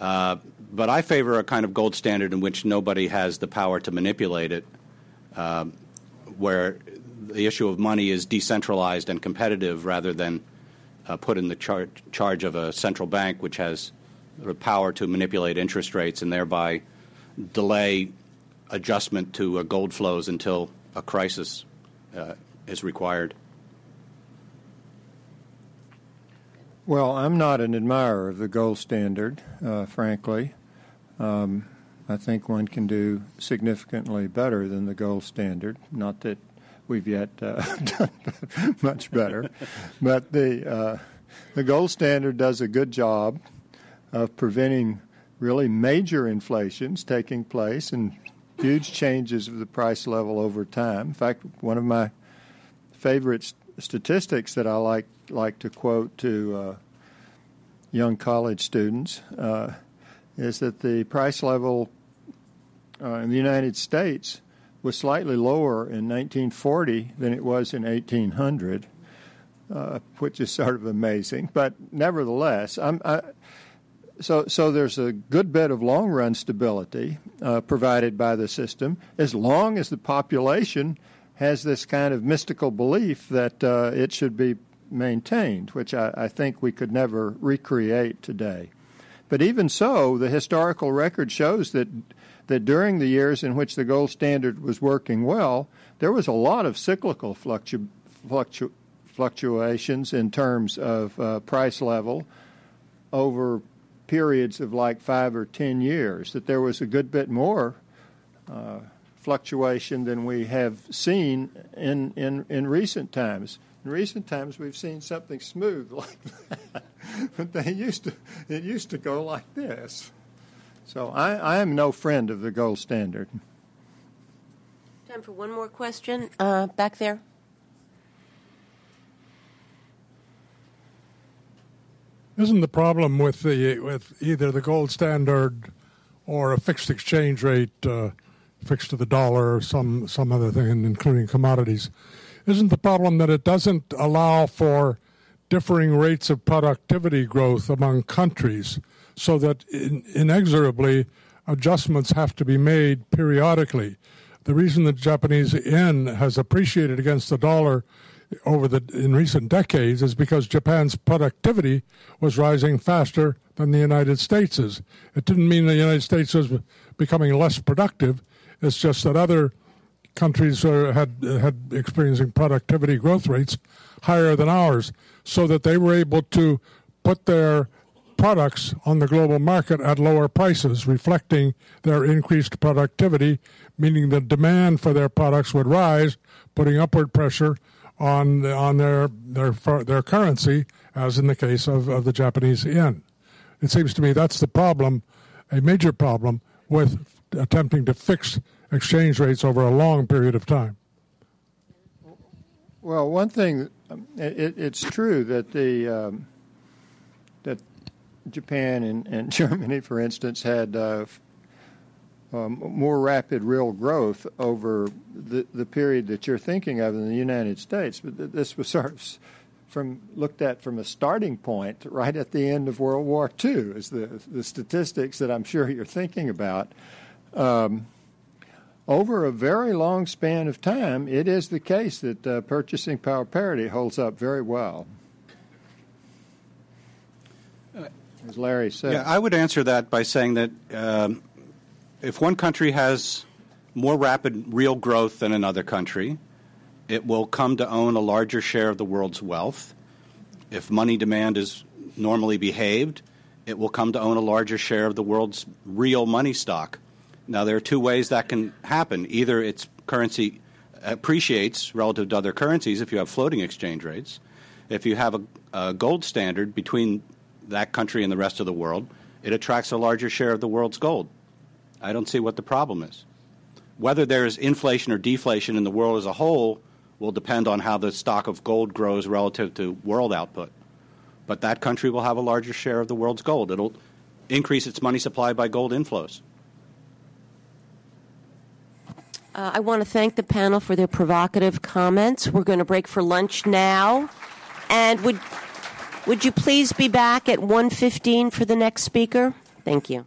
Uh, but I favor a kind of gold standard in which nobody has the power to manipulate it, uh, where the issue of money is decentralized and competitive rather than uh, put in the char- charge of a central bank which has the power to manipulate interest rates and thereby delay adjustment to gold flows until a crisis uh, is required. Well, I'm not an admirer of the gold standard, uh, frankly. Um, I think one can do significantly better than the gold standard. Not that we've yet uh, *laughs* done much better, but the uh, the gold standard does a good job of preventing really major inflations taking place and huge changes of the price level over time. In fact, one of my favorite statistics that I like like to quote to uh, young college students uh, is that the price level uh, in the United States was slightly lower in 1940 than it was in 1800, uh, which is sort of amazing. But nevertheless, I, so so there's a good bit of long run stability uh, provided by the system as long as the population has this kind of mystical belief that uh, it should be maintained, which I, I, think we could never recreate today. But even so, the historical record shows that that during the years in which the gold standard was working well, there was a lot of cyclical fluctu- fluctu- fluctuations in terms of uh, price level over periods of like five or ten years. That there was a good bit more. Uh, fluctuation than we have seen in, in, in recent times. In recent times, we've seen something smooth *laughs* like that, but they used to it used to go like this. So I, I am no friend of the gold standard. Time for one more question. Uh, back there. Isn't the problem with the with either the gold standard or a fixed exchange rate uh, fixed to the dollar or some some other thing, including commodities? Isn't the problem that it doesn't allow for differing rates of productivity growth among countries, so that in, inexorably adjustments have to be made periodically? The reason the Japanese yen has appreciated against the dollar over the in recent decades is because Japan's productivity was rising faster than the United States's. It didn't mean the United States was becoming less productive. It's just that other countries are, had had experiencing productivity growth rates higher than ours, so that they were able to put their products on the global market at lower prices, reflecting their increased productivity, meaning the demand for their products would rise, putting upward pressure on on their their their currency, as in the case of, of the Japanese yen. It seems to me that's the problem, a major problem with attempting to fix exchange rates over a long period of time. Well, one thing, it, it's true that the um, that Japan and, and, *laughs* Germany, for instance, had uh, um, more rapid real growth over the, the period that you're thinking of in the United States. But this was *laughs* sort of from looked at from a starting point right at the end of World War II, is the the statistics that I'm sure you're thinking about. Um, over a very long span of time, it is the case that uh, purchasing power parity holds up very well. As Larry said. Yeah, I would answer that by saying that um, if one country has more rapid real growth than another country, it will come to own a larger share of the world's wealth. If money demand is normally behaved, it will come to own a larger share of the world's real money stock. Now, there are two ways that can happen. Either its currency appreciates relative to other currencies if you have floating exchange rates. If you have a, a, gold standard between that country and the rest of the world, it attracts a larger share of the world's gold. I don't see what the problem is. Whether there is inflation or deflation in the world as a whole will depend on how the stock of gold grows relative to world output. But that country will have a larger share of the world's gold. It'll increase its money supply by gold inflows. Uh, I want to thank the panel for their provocative comments. We're going to break for lunch now. And would, would you please be back at 1.15 for the next speaker? Thank you.